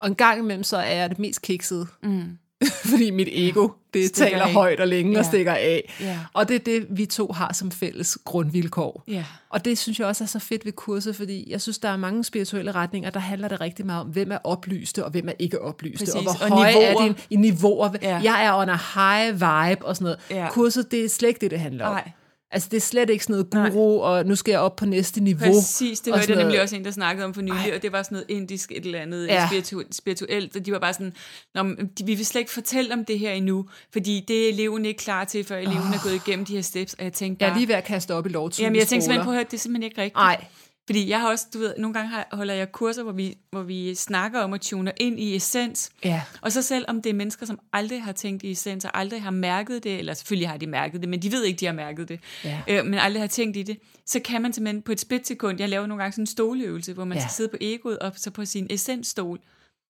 Og en gang imellem, så er jeg det mest kiksede, Mm. [laughs] fordi mit ego, det Stikker taler af. højt og længe ja. og Ja. stikker af. Ja. Og det er det, vi to har som fælles grundvilkår. Ja. Og det synes jeg også er så fedt ved kurset, fordi jeg synes, der er mange spirituelle retninger, der handler det rigtig meget om, hvem er oplyste, og hvem er ikke oplyste, Præcis. og hvor Og høje niveauer. er din, i niveauer. Ja. Jeg er a high vibe og sådan noget. Ja. Kurset, det er slet ikke det, det handler om. Nej. Altså, det er slet ikke sådan noget guru, og nu skal jeg op på næste niveau. Præcis, det hørte jeg nemlig også en, der snakkede om for nylig, Ej. og det var sådan noget indisk et eller andet Ja. ja. spiritu- spirituelt, og de var bare sådan, Nå, de, vi vil slet ikke fortælle om det her endnu, fordi det er eleven ikke klar til, før eleven oh. er gået igennem de her steps, og jeg tænkte Jeg bare, er lige ved at kaste op i lovtusen. jamen jeg tænkte simpelthen på, at det er simpelthen ikke rigtigt. Nej, Fordi jeg har også, du ved, nogle gange har, holder jeg kurser, hvor vi, hvor vi snakker om at tune ind i essens, ja. og så selv om det er mennesker, som aldrig har tænkt i essens, og aldrig har mærket det, eller selvfølgelig har de mærket det, men de ved ikke, de har mærket det, Ja. øh, men aldrig har tænkt i det, så kan man simpelthen på et splitsekund, jeg laver nogle gange sådan en stoløvelse, hvor man Ja. skal sidde på egoet og så på sin essensstol,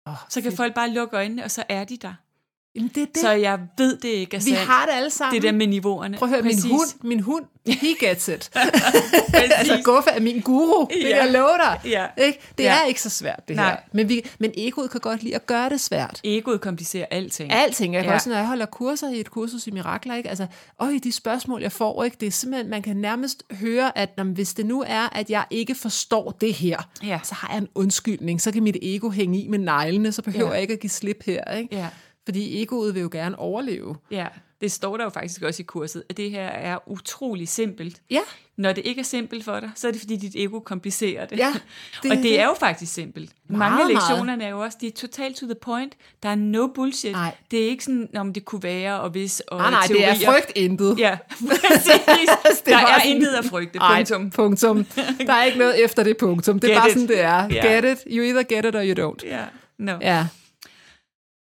Oh, så kan folk bare lukke øjnene, og så er de der. Jamen, det er det. Så jeg ved, det ikke er vi sandt. har det alle sammen. det der med niveauerne. Prøv at høre, Præcis. min hund, min hund, he gets it. [laughs] [laughs] Altså, Guffe er min guru, det kan Ja. jeg love dig. Ja. Ikke? Det Ja. er ikke så svært, det Nej. her. Men, vi, men egoet kan godt lide at gøre det svært. Egoet komplicerer alting. Alting. Jeg kan Ja. også, når jeg holder kurser i et kursus i mirakler, ikke? Altså, øj, de spørgsmål, jeg får, ikke? det er simpelthen, man kan nærmest høre, at når, hvis det nu er, at jeg ikke forstår det her, Ja. så har jeg en undskyldning, så kan mit ego hænge i med neglene, så behøver Ja. jeg ikke at give slip her. Ikke? Ja. Fordi egoet vil jo gerne overleve. Ja, det står der jo faktisk også i kurset, at det her er utrolig simpelt. Ja, Når det ikke er simpelt for dig, så er det fordi dit ego komplicerer det. Ja, [laughs] det det og det det. er jo faktisk simpelt. Mange meget. lektionerne er jo også, de er totalt to the point. Der er no bullshit. Nej. Det er ikke sådan, om det kunne være og hvis og nej, nej, det teorier. er frygt intet. Ja, [laughs] præcis. Det der er sådan- intet at frygte, Ej, punktum. punktum. Der er ikke noget efter det punktum. Det er Get bare it. sådan, det er. Ja. Get it. You either get it or you don't. Ja, no. Ja.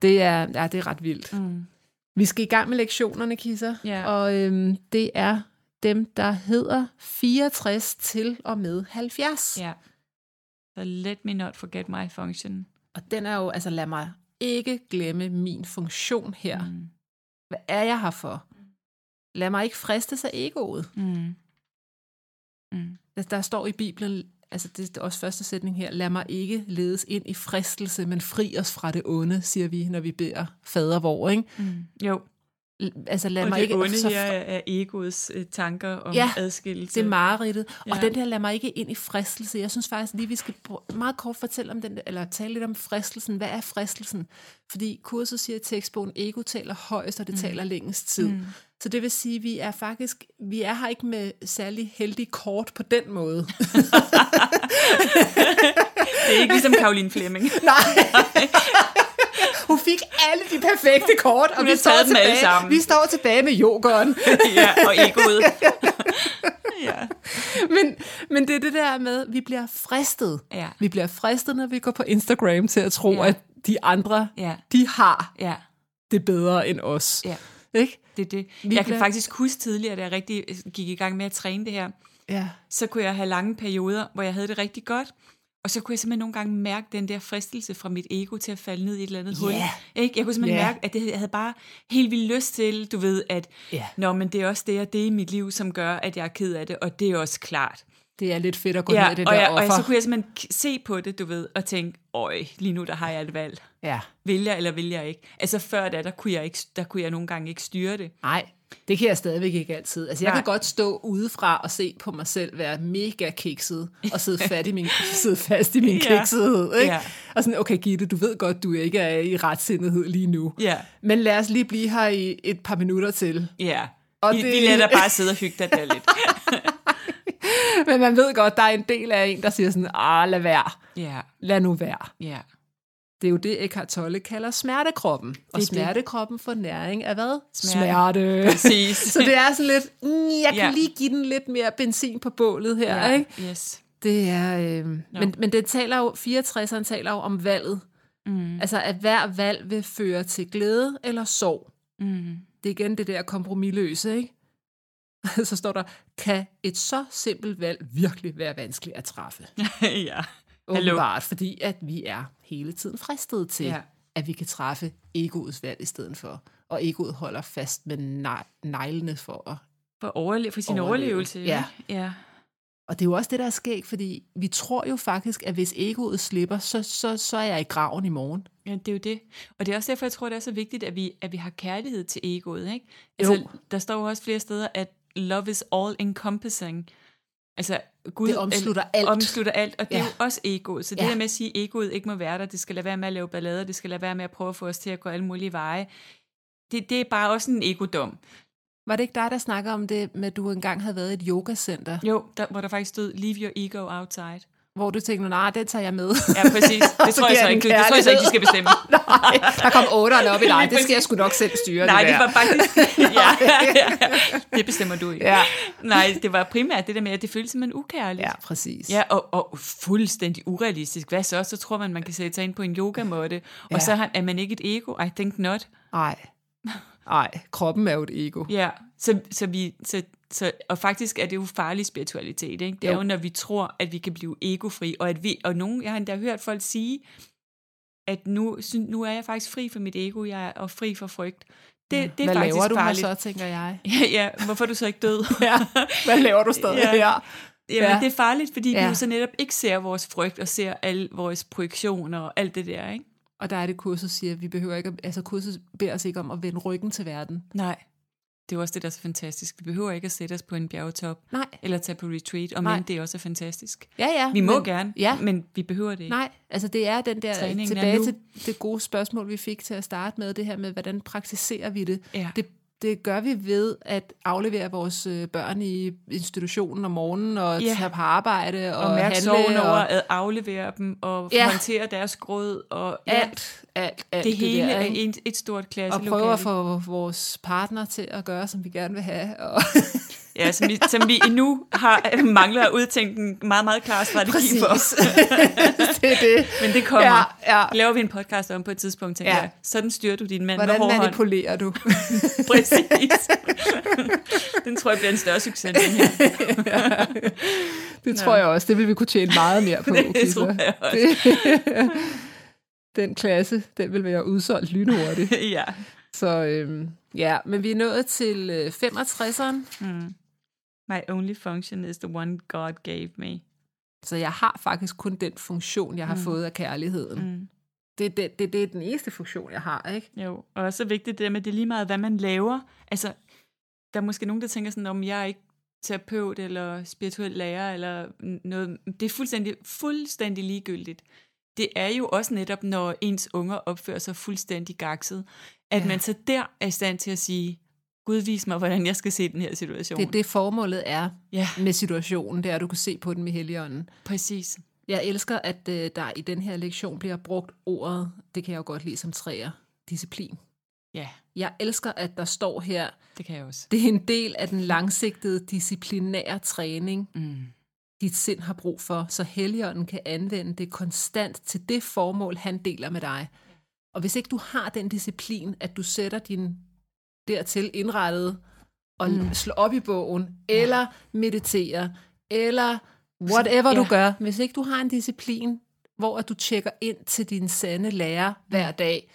Det er, ja, det er ret vildt. Mm. Vi skal i gang med lektionerne, Kisser. Ja. Og øhm, det er dem, der hedder 64 til og med 70. Ja. Så let me not forget my function. Og den er jo, altså lad mig ikke glemme min funktion her. Mm. Hvad er jeg her for? Lad mig ikke friste sig egoet. Mm. Mm. Der står i Bibelen, altså det er også første sætning her, lad mig ikke ledes ind i fristelse, men fri os fra det onde, siger vi, når vi beder fader vor, ikke? Mm. Jo, Altså lad og mig det ikke... onde så her er, egoets øh, tanker om Ja, adskillelse. Det er mareridtet. Ja. Og den der lader mig ikke ind i fristelse. Jeg synes faktisk lige, vi skal meget kort fortælle om den, eller tale lidt om fristelsen. Hvad er fristelsen? Fordi kurset siger i tekstbogen, ego taler højst, og det mm. taler længst tid. Mm. Så det vil sige, at vi er faktisk, vi er her ikke med særlig heldig kort på den måde. [laughs] Det er ikke ligesom Karoline Fleming. [laughs] Nej. Hun fik alle de perfekte kort, og vi står, tilbage, sammen. vi står tilbage med yoghurt. [laughs] ja, og egoet. ja. men, men det er det der med, at vi bliver fristet. Ja. Vi bliver fristet, når vi går på Instagram til at tro, ja. at de andre, Ja. de har Ja. det bedre end os. Ja. Ikke? Det er det. Vi Jeg kan faktisk huske tidligere, da jeg rigtig gik i gang med at træne det her, Ja. så kunne jeg have lange perioder, hvor jeg havde det rigtig godt, og så kunne jeg simpelthen nogle gange mærke den der fristelse fra mit ego til at falde ned i et eller andet hul. Ja. Ikke? Jeg kunne simpelthen Ja. mærke, at det, jeg havde bare helt vildt lyst til, du ved, at Ja. Nå, men det er også det og det i mit liv, som gør, at jeg er ked af det, og det er også klart. Det er lidt fedt at gå Ja, ned i det og, der jeg, og offer. så kunne jeg simpelthen se på det, du ved, og tænke, øj, lige nu der har jeg et valg. Ja. Vil jeg, eller vil jeg ikke? Altså før da, der kunne jeg, ikke, der kunne jeg nogle gange ikke styre det. Nej, det kan jeg stadigvæk ikke altid. Altså, jeg Nej. kan godt stå udefra og se på mig selv være mega kikset og sidde, fat i min, [laughs] sidde fast i min Ja. kiksethed. Ikke? Ja. Og sådan, okay Gitte, du ved godt, du ikke er i retsindighed lige nu. Ja. Men lad os lige blive her i et par minutter til. Ja, Og og vi, det- det... vi lader dig bare sidde og [laughs] hygge dig der lidt. [laughs] Men man ved godt, der er en del af en, der siger sådan, ah, lad være. Ja, Lad nu være. ja. Det er jo det, Eckhart Tolle kalder smertekroppen. Og det. smertekroppen får næring af hvad? Smerte. Smerte. Præcis. [laughs] Så det er sådan lidt, mm, jeg kan Ja. lige give den lidt mere benzin på bålet her, ja. ikke? Yes. Det er, øh, men, men det taler jo, 64'eren taler jo om valget. Mm. Altså, at hver valg vil føre til glæde eller sorg. Mm. Det er igen det der kompromilløse, ikke? [laughs] Så står der, kan et så simpelt valg virkelig være vanskeligt at træffe? [laughs] ja. Åbenbart, fordi at vi er hele tiden fristet til, Ja. at vi kan træffe egoets valg i stedet for. Og egoet holder fast med ne- neglene for at... For, overle- for sin Overleve. overlevelse. Ja. ja. Og det er jo også det, der er skægt, fordi vi tror jo faktisk, at hvis egoet slipper, så, så, så er jeg i graven i morgen. Ja, det er jo det. Og det er også derfor, jeg tror, det er så vigtigt, at vi, at vi har kærlighed til egoet. Ikke? Altså, Jo. Der står jo også flere steder, at love is all encompassing. Altså, Gud Det omslutter alt. omslutter alt, og det ja. er jo også egoet. Så det Ja. her med at sige, at egoet ikke må være der, det skal lade være med at lave ballader, det skal lade være med at prøve at få os til at gå alle mulige veje, det, det er bare også en egodom. Var det ikke dig, der snakker om det, med at du engang havde været i et yogacenter, Jo, der, hvor der faktisk stod, leave your ego outside. Hvor du tænkte, nej, den tager jeg med. Ja, præcis. [laughs] Det tror jeg så ikke, det tror jeg så ikke, de skal bestemme. [laughs] nej, der kom otteren op i dig. Det skal jeg sgu nok selv styre. Nej, det der. var faktisk... [laughs] Ja. Det bestemmer du ikke. Ja. Nej, det var primært det der med, at det føltes simpelthen ukærligt. Ja, præcis. Ja, og, og fuldstændig urealistisk. Hvad så? Så tror man, man kan sætte sig ind på en yogamåtte, ja. Og så er er man ikke et ego. I think not. Nej. Nej, kroppen er jo et ego. Ja, så, så vi... Så, så, og faktisk er det jo farlig spiritualitet, ikke? Det er Jo. jo, når vi tror, at vi kan blive egofri, og at vi, og nogen, jeg har endda hørt folk sige, at nu, nu er jeg faktisk fri for mit ego, jeg er og fri for frygt. Det, det er Hvad faktisk laver du farligt. så, tænker jeg? [laughs] Ja, ja, hvorfor er du så ikke død? [laughs] Ja, hvad laver du stadig Ja. her? Jamen, Ja. ja. det er farligt, fordi ja. Ja. vi jo så netop ikke ser vores frygt og ser alle vores projektioner og alt det der, ikke? Og der er det, kurset siger, at vi behøver ikke, at- altså kurset beder os ikke om at vende ryggen til verden. Nej. Det er jo også det, der er så fantastisk. Vi behøver ikke at sætte os på en bjergetop Nej. eller tage på retreat, og men det er også fantastisk. Ja, ja. Vi må men, gerne, Ja. men vi behøver det ikke. Nej, altså det er den der, Træningen tilbage til det gode spørgsmål, vi fik til at starte med, det her med, hvordan praktiserer vi det? Ja. Det, det gør vi ved at aflevere vores øh, børn i institutionen om morgenen, og Ja. tage på arbejde, og, Og mærke handle, sorgen over og at aflevere dem, og Ja. håndtere deres gråd, og ja, alt, alt, alt det hele der, er et, et stort og klasselokale. prøve at få vores partner til at gøre, som vi gerne vil have. Og Ja, som vi, som vi endnu har, mangler at udtænke en meget, meget klar strategi for. [laughs] det er det. Men det kommer. Ja, ja. Laver vi en podcast om på et tidspunkt, tænker Ja. ja. jeg. Sådan styrer du din mand Hvordan med hånd. manipulerer du? [laughs] Præcis. [laughs] den tror jeg bliver en større succes, den her. Det tror jeg også. Det vil vi kunne tjene meget mere på. Det Kisser. tror jeg også. Den klasse, den vil være udsolgt lynhurtigt. ja. Så øhm, ja, men vi er nået til øh, 65'eren, My only function is the one God gave me. så jeg har faktisk kun den funktion, jeg har mm. fået af kærligheden. Mm. Det, det, det, det er den eneste funktion, jeg har, ikke? Jo, og også vigtigt det der med, det er lige meget, hvad man laver. Altså, der er måske nogen, der tænker sådan, om jeg er ikke terapeut eller spirituel lærer eller noget. Det er fuldstændig, fuldstændig ligegyldigt. Det er jo også netop, når ens unger opfører sig fuldstændig gakset, at ja. man så der er i stand til at sige, Gud vis mig, hvordan jeg skal se den her situation. Det er det, formålet er Ja, med situationen, det er, at du kan se på den med helligånden. præcis. Jeg elsker, at øh, der i den her lektion bliver brugt ordet, det kan jeg jo godt lide som træer, disciplin. Ja, Jeg elsker, at der står her, det kan jeg også. det er en del af den langsigtede disciplinære træning, Mm. dit sind har brug for, så Helligånden kan anvende det konstant til det formål, han deler med dig. Og hvis ikke du har den disciplin, at du sætter din dertil indrettet og mm. slår op i bogen, eller mediterer, eller whatever ja. du gør, hvis ikke du har en disciplin, hvor at du tjekker ind til din sande lærer hver dag,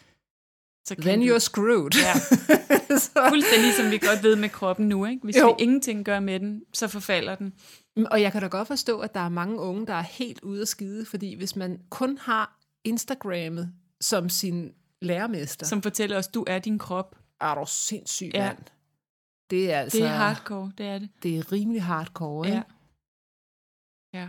Så kan then du- you're screwed. Ja. [laughs] så, Fuldstændig som vi godt ved med kroppen nu, ikke? Hvis Jo. vi ingenting gør med den, så forfalder den. Og jeg kan da godt forstå, at der er mange unge, der er helt ude at skide, fordi hvis man kun har Instagrammet som sin lærermester, Som fortæller os, du er din krop. Er du sindssyg, Ja. mand. Det er altså Det er hardcore, det er det. det er rimelig hardcore. Ikke? Ja. Ja.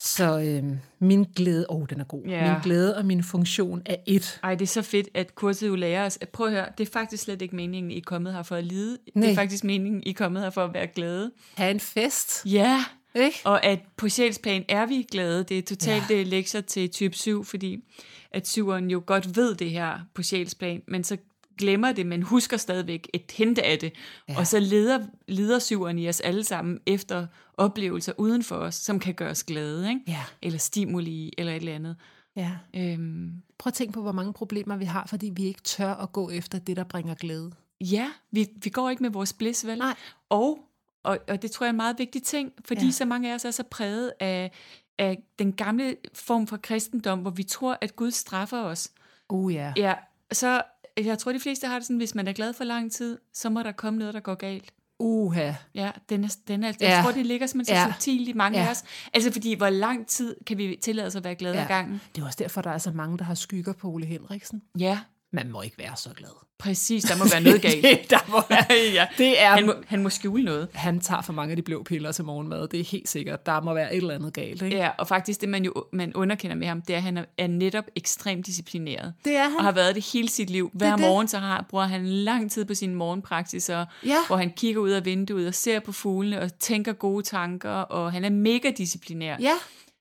Så øhm, min glæde, åh, oh, den er god. Ja. Min glæde og min funktion er et. Ej, det er så fedt, at kurset jo lærer os. At prøv at høre, det er faktisk slet ikke meningen, I er kommet her for at lide. Det Nej. er faktisk meningen, I er kommet her for at være glade. Ha' en fest, Ja, ikke? og at på sjælsplan er vi glade. Det er totalt ja. lektier til type 7, fordi at syveren jo godt ved det her på sjælsplan, men så glemmer det, men husker stadigvæk et hente af det. Ja. Og så leder, leder syveren i os alle sammen efter oplevelser uden for os, som kan gøre os glade, ikke? Ja. eller stimuli, eller et eller andet. ja. Øhm, Prøv at tænke på, hvor mange problemer vi har, fordi vi ikke tør at gå efter det, der bringer glæde. ja, vi, vi går ikke med vores bliss, vel? Nej. Og, og, og det tror jeg er en meget vigtig ting, fordi Ja. så mange af os er så præget af, af den gamle form for kristendom, hvor vi tror, at Gud straffer os. Oh ja. Ja, så jeg tror, de fleste har det sådan, hvis man er glad for lang tid, så må der komme noget, der går galt. Uha. Ja, den er, den er, jeg Ja. tror, det ligger som så Ja. subtilt i mange Ja. af os. Altså, fordi hvor lang tid kan vi tillade os at være glade Ja. ad gangen? Det er også derfor, der er så mange, der har skygger på Ole Henriksen. Ja, Man må ikke være så glad. præcis. Der må være noget galt. [laughs] der må være. ja. Det er, Han må, han må skjule noget. han tager for mange af de blå piller til morgenmad. Det er helt sikkert. Der må være et eller andet galt, ikke? Ja, og faktisk det, man jo man underkender med ham, det er, at han er, netop ekstremt disciplineret. Det er han. Og har været det hele sit liv. Hver det. morgen så har, bruger han lang tid på sin morgenpraksis, og, Ja. hvor han kigger ud af vinduet og ser på fuglene og tænker gode tanker, og han er mega disciplineret. Ja,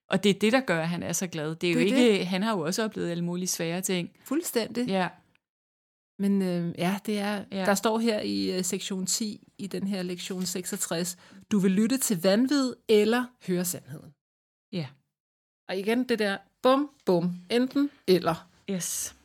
Og det er det, der gør, at han er så glad. Det er jo Det er ikke, han har jo også oplevet alle mulige svære ting. fuldstændig. Ja. Men øh, ja, det er, ja. Der står her i øh, sektion 10, i den her lektion 66, du vil lytte til vanvid eller høre sandheden. ja. Og igen det der, bum, bum, enten eller. Yes.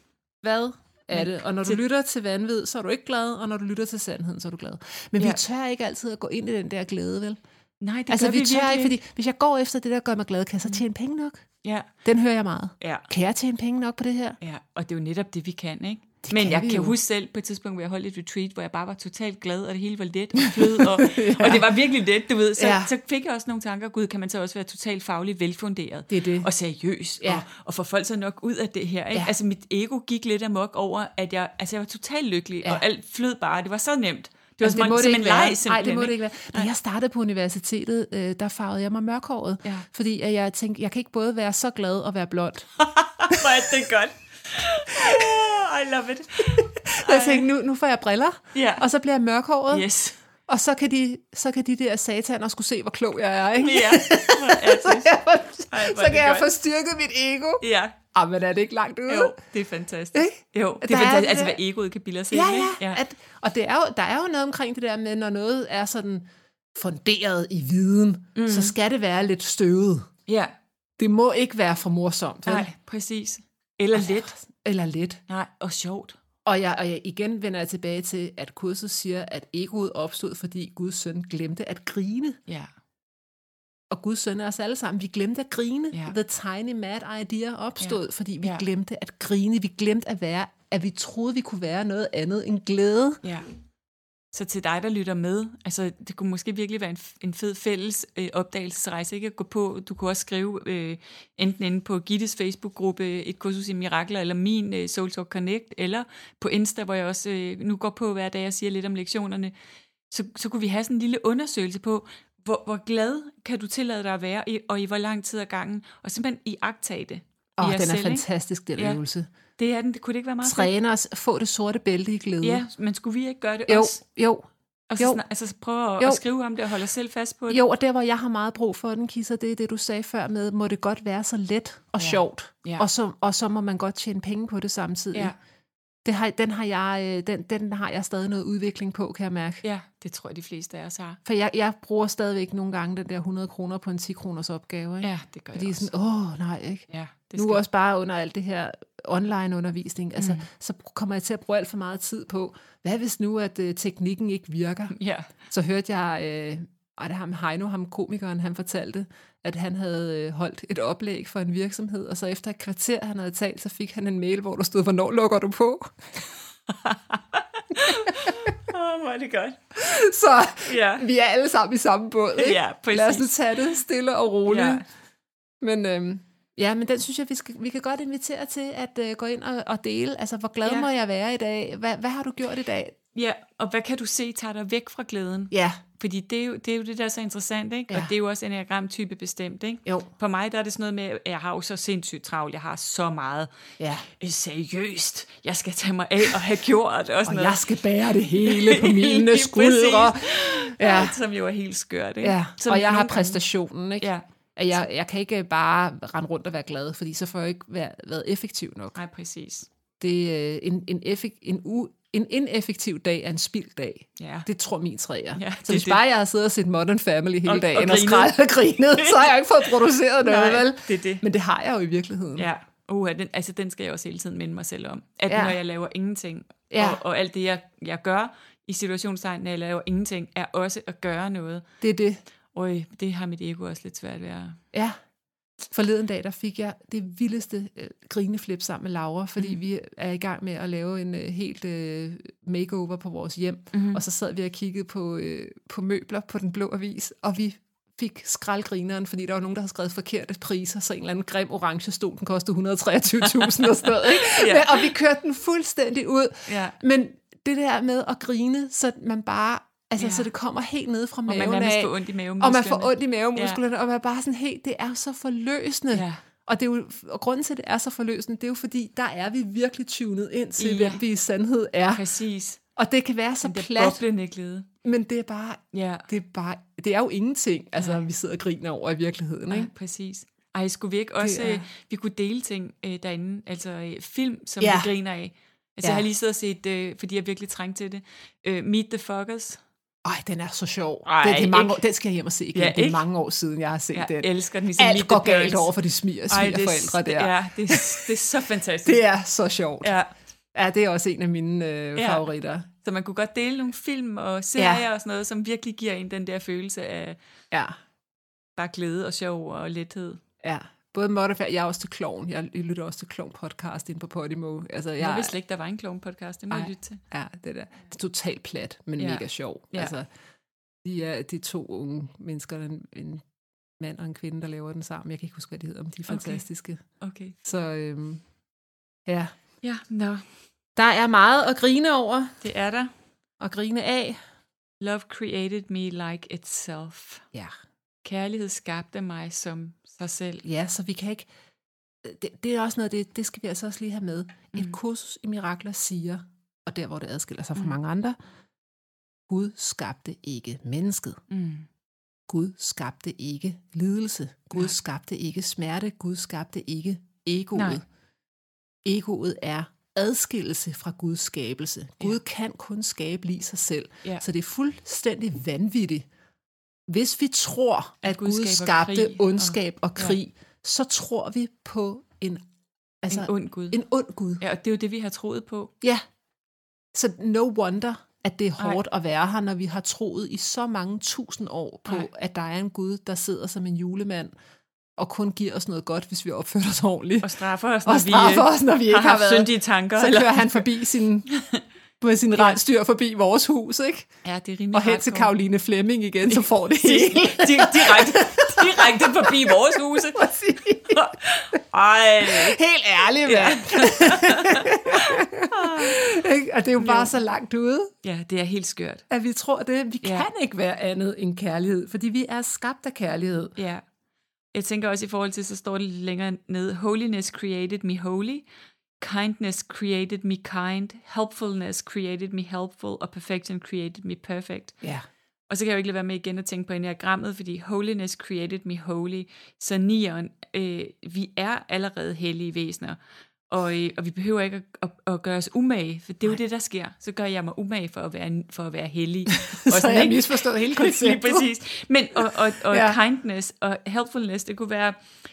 Hvad er det? Og når du lytter til vanvid, så er du ikke glad, og når du lytter til sandheden, så er du glad. Men ja. vi tør ikke altid at gå ind i den der glæde, vel? Nej, det altså, gør vi vi tør ikke, fordi hvis jeg går efter det, der gør mig glad, kan jeg så tjene penge nok? Ja, Den hører jeg meget. ja, Kan jeg tjene penge nok på det her? ja. Og det er jo netop det, vi kan, ikke? Det Men kan jeg kan jo. huske selv på et tidspunkt, hvor jeg holdt et retreat, hvor jeg bare var totalt glad, og det hele var let og flød, og, [laughs] ja. og det var virkelig let, du ved. Så, Ja. så fik jeg også nogle tanker, gud, kan man så også være totalt fagligt velfunderet? Det det. Og seriøs, Ja. og, og få folk så nok ud af det her. Ikke? Ja. Altså mit ego gik lidt amok over, at jeg, altså, jeg var totalt lykkelig, Ja. og alt flød bare. Det var så nemt. Det var Altså, som, det må det som ikke en leg, Nej, simpelthen. det må det ikke være. Da jeg startede på universitetet, øh, der farvede jeg mig mørkhåret. Ja. Fordi at jeg tænkte, jeg kan ikke både være så glad og være blond. [laughs] Hvor er det godt. [laughs] I love it. Og [laughs] jeg tænkte, nu, nu får jeg briller, Ja. og så bliver jeg mørkhåret, Yes. og så kan, de, så kan de der sataner skulle se, hvor klog jeg er. Ikke? Ja. [laughs] Er så jeg Ej, så er kan jeg få styrket mit ego. Ja. Ah, men er det ikke langt ude? Jo, det er fantastisk. Ikke? Jo, det Der er er fantastisk. det Altså, der- hvad egoet kan bilde os Ja, ikke? ja. At, og det er jo, der er jo noget omkring det der med, når noget er sådan funderet i viden, mm. så skal det være lidt støvet. ja. Det må ikke være for morsomt, vel? Nej, præcis. Eller let. Eller lidt. Nej, og sjovt. Og jeg, og jeg igen vender jeg tilbage til, at kurset siger, at egoet opstod, fordi Guds søn glemte at grine. Ja. Og Guds søn er os alle sammen. Vi glemte at grine. Ja. The tiny mad idea opstod, Ja. fordi vi Ja. glemte at grine. Vi glemte at være, at vi troede, vi kunne være noget andet end glæde. Ja. Så til dig, der lytter med, altså det kunne måske virkelig være en, en fed fælles øh, opdagelsesrejse, ikke at gå på. Du kunne også skrive øh, enten inde på Gittes Facebook-gruppe, et kursus i mirakler, eller min øh, Soul Talk Connect, eller på Insta, hvor jeg også øh, nu går på hver dag og siger lidt om lektionerne. Så, så kunne vi have sådan en lille undersøgelse på, hvor, hvor glad kan du tillade dig at være, i, og i hvor lang tid ad gangen, og simpelthen i agtage det. Åh, oh, den er selv, fantastisk, den Ja. øvelse. Det er den, det kunne det ikke være meget? Træne os, få det sorte bælte i glæde. Ja, men skulle vi ikke gøre det Jo, også? jo, Og så Jo. snak, altså prøve at, Jo. at skrive om det og holde os selv fast på det. jo, og der, hvor jeg har meget brug for den, Kisser, det er det, du sagde før med, må det godt være så let og Ja. sjovt. Ja. Og, så, og så må man godt tjene penge på det samtidig. Ja. Det har, den, har jeg, øh, den, den har jeg stadig noget udvikling på, kan jeg mærke. ja, det tror jeg, de fleste af os har. For jeg, jeg bruger stadigvæk nogle gange den der 100 kroner på en 10 kroners opgave. Ikke? Ja, det gør Fordi jeg også. sådan, åh nej, ikke? Ja, det Nu skal, også bare under alt det her online undervisning, altså, Mm. så kommer jeg til at bruge alt for meget tid på, hvad hvis nu, at øh, teknikken ikke virker? Ja, Så hørte jeg, øh, ej, det ham Heino, ham komikeren, han fortalte, at han havde øh, holdt et oplæg for en virksomhed, og så efter et kvarter, han havde talt, så fik han en mail, hvor der stod, hvornår lukker du på? [laughs] Åh, hvor er det godt. Så Ja, vi er alle sammen i samme båd, ikke? ja Lad os nu præcis. tage det stille og roligt. Ja. Men, øhm, ja, men den synes jeg, vi, skal, vi kan godt invitere til at øh, gå ind og, og dele. Altså, hvor glad Ja. må jeg være i dag? Hvad, hvad har du gjort i dag? Ja, og hvad kan du se tager dig væk fra glæden? Ja, Fordi det er jo det, er jo det der er så interessant, ikke? Ja. Og det er jo også en enneagram-type bestemt, ikke? jo. For mig der er det sådan noget med, at jeg har jo så sindssygt travlt. Jeg har så meget Ja. øh, seriøst. Jeg skal tage mig af og have gjort og sådan Og noget. jeg skal bære det hele på [laughs] mine skuldre. Ja, Alt, som jo er helt skørt, ikke? ja. Som og jeg har præstationen, ikke? Ja, At jeg, jeg kan ikke bare rende rundt og være glad, fordi så får jeg ikke været, været effektiv nok. nej, præcis. Det er øh, en, en, effek, en, u, en ineffektiv dag er en spilddag. Ja. Det tror min træer. Ja, så hvis det. bare jeg har siddet og set Modern Family hele Og- og dagen og, grinet. skrevet og grinet, så har jeg ikke fået produceret noget, Nej, vel? det er det. Men det har jeg jo i virkeligheden. Ja, uh, den, altså den skal jeg også hele tiden minde mig selv om. At Ja. når jeg laver ingenting, ja. og, og alt det, jeg, jeg gør i situationstegn, når jeg laver ingenting, er også at gøre noget. Det er det. Øj, det har mit ego også lidt svært ved at... Ja. Forleden dag, der fik jeg det vildeste øh, grineflip sammen med Laura, fordi mm. vi er i gang med at lave en øh, helt øh, makeover på vores hjem. Mm. Og så sad vi og kiggede på, øh, på møbler på den blå avis, og vi fik skraldgrineren, fordi der var nogen, der havde skrevet forkerte priser, så en eller anden grim orange stol, den kostede 123.000 og sådan noget. [laughs] Ikke? Ja. Men, og vi kørte den fuldstændig ud. Ja. Men det der med at grine, så man bare, altså Ja. så det kommer helt ned fra Og man maven nærmest af. får ondt i maven. Og man får ondt i mavemusklerne, ja. og man er bare sådan helt, det er så forløsende. Ja. Og, det er jo, og grunden til, at det er så forløsende, det er jo fordi, der er vi virkelig tunet ind til, Ja. hvem vi i sandhed er. Præcis. Og det kan være så der plat, glæde. men det er bare, Ja. det er bare, det er jo ingenting, altså vi sidder og griner over i virkeligheden, Ja, ikke? præcis. Ej, skulle vi ikke også, er- øh, vi kunne dele ting øh, derinde, altså øh, film, som Ja. vi griner af. Altså, Ja. jeg har lige siddet og set, øh, fordi jeg virkelig trængte til det, øh, Meet the Fuckers. Ej, den er så sjov. Ej, den, det er mange ikke? år, den skal jeg hjem og se igen. Ja, det er ikke? mange år siden, jeg har set Jeg den. elsker den. Ligesom Alt går galt over for de smir, Ej, det, er- svigerforældre der. Ja, det, er- det er så fantastisk. Det er så sjovt. Ja, Ja, det er også en af mine øh, Ja. favoritter. så man kunne godt dele nogle film og serier ja. og sådan noget, som virkelig giver en den der følelse af Ja, bare glæde og sjov og lethed. ja. Både Modify, jeg er også til Klovn. Jeg lytter også til Klovn podcast inde på Podimo. Altså, jeg, Jeg vidste slet ikke, der var en Clone podcast. Det må jeg lytte til. Ja, det der. Det er totalt plat, men Ja. mega sjov. Ja. Altså, de er de to unge mennesker, en, en mand og en kvinde, der laver den sammen. Jeg kan ikke huske, hvad de hedder, men de er Okay. fantastiske. Okay. Så øhm, ja, Ja, nå. der er meget at grine over Det er der. og grine af. Love created me like itself. Ja. Kærlighed skabte mig som sig selv. Ja, så vi kan ikke... Det, det er også noget, det, det skal vi altså også lige have med. Mm. Et kursus i mirakler siger, og der hvor det adskiller sig fra Mm. mange andre, Gud skabte ikke mennesket. Mm. Gud skabte ikke lidelse. Gud Nej. skabte ikke smerte. Gud skabte ikke egoet. Nej. Egoet er adskillelse fra Guds skabelse. Ja. Gud kan kun skabe lige sig selv. Ja. Så det er fuldstændig vanvittigt. Hvis vi tror, at, Gud Gud, skabte krig og- ondskab og, ja. krig, så tror vi på en, altså, en ond Gud. en ond Gud. Ja, og det er jo det, vi har troet på. Ja. Så no wonder, at det er hårdt at være her, når vi har troet i så mange tusind år på, Nej. at der er en Gud, der sidder som en julemand, og kun giver os noget godt, hvis vi opfører os ordentligt. Og straffer os, når Og straffer vi os, når vi har ikke har haft været. syndige tanker. Så eller? kører han forbi sin, [laughs] med sin rensdyr forbi vores hus, ikke? Ja, det er rimelig Og hen til. Karoline Flemming igen, så [laughs] får det hele. Di- direkte, direkte forbi vores huse. [laughs] Ej. Helt ærligt, Ja. mand. [laughs] Ikke? og det er jo bare så langt ude, ja, det er helt skørt. at vi tror det. Vi Ja. kan ikke være andet end kærlighed, fordi vi er skabt af kærlighed. Ja. Jeg tænker også i forhold til, så står det lidt længere nede, Holiness created me holy, kindness created me kind, helpfulness created me helpful, og perfection created me perfect. Ja. Og så kan jeg jo ikke lade være med igen at tænke på enagrammet, fordi holiness created me holy. Så nieren, øh, vi er allerede hellige væsener, og, øh, og vi behøver ikke at, at, at gøre os umage, for det er jo Nej. det, der sker. Så gør jeg mig umage for at være, for at være hellig. [laughs] Så jeg har misforstået hele konceptet. [laughs] præcis. Men, og, og, og ja. kindness og helpfulness, det kunne være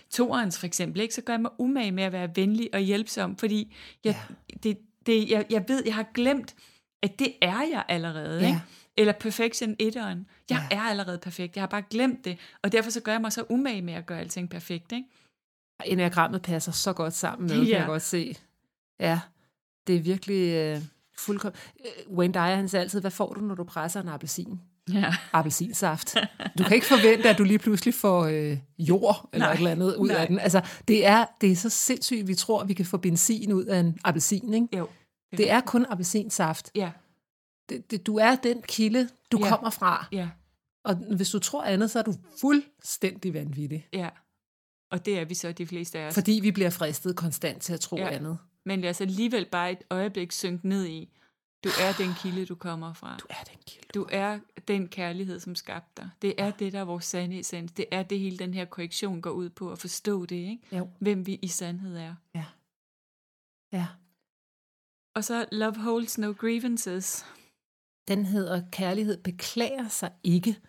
toerens for eksempel, ikke? så gør jeg mig umage med at være venlig og hjælpsom, fordi jeg, ja. det, det, jeg, jeg ved, jeg har glemt, at det er jeg allerede. Ja. Ikke? Eller perfection etteren. Jeg Ja. er allerede perfekt. Jeg har bare glemt det. Og derfor så gør jeg mig så umage med at gøre alting perfekt. Ikke? Enagrammet passer så godt sammen med, ja. kan jeg godt se. Ja, det er virkelig øh, fuldkommen. Øh, Wayne Dyer, han siger altid, hvad får du, når du presser en appelsin? Ja. Appelsinsaft. Du kan ikke forvente, at du lige pludselig får øh, jord eller Nej. et eller andet ud Nej. af den. Altså, det er, det er så sindssygt, vi tror, at vi kan få benzin ud af en appelsin. Ikke? Jo. Det er kun appelsinsaft. Ja. Det, det, du er den kilde, du Ja. kommer fra. Ja. Og hvis du tror andet, så er du fuldstændig vanvittig. Ja. Og det er vi så, de fleste af os. Fordi vi bliver fristet konstant til at tro Ja. andet. Men lad os alligevel bare et øjeblik synke ned i, du er den kilde, du kommer fra. Du er den kilde. Du er den kærlighed, som skabte dig. Det er det, der er vores sande essens. Det er det, hele den her korrektion går ud på, at forstå det, ikke? Jo. Hvem vi i sandhed er. Ja. Ja. Og så Love Holds No Grievances. Den hedder Kærlighed beklager sig ikke.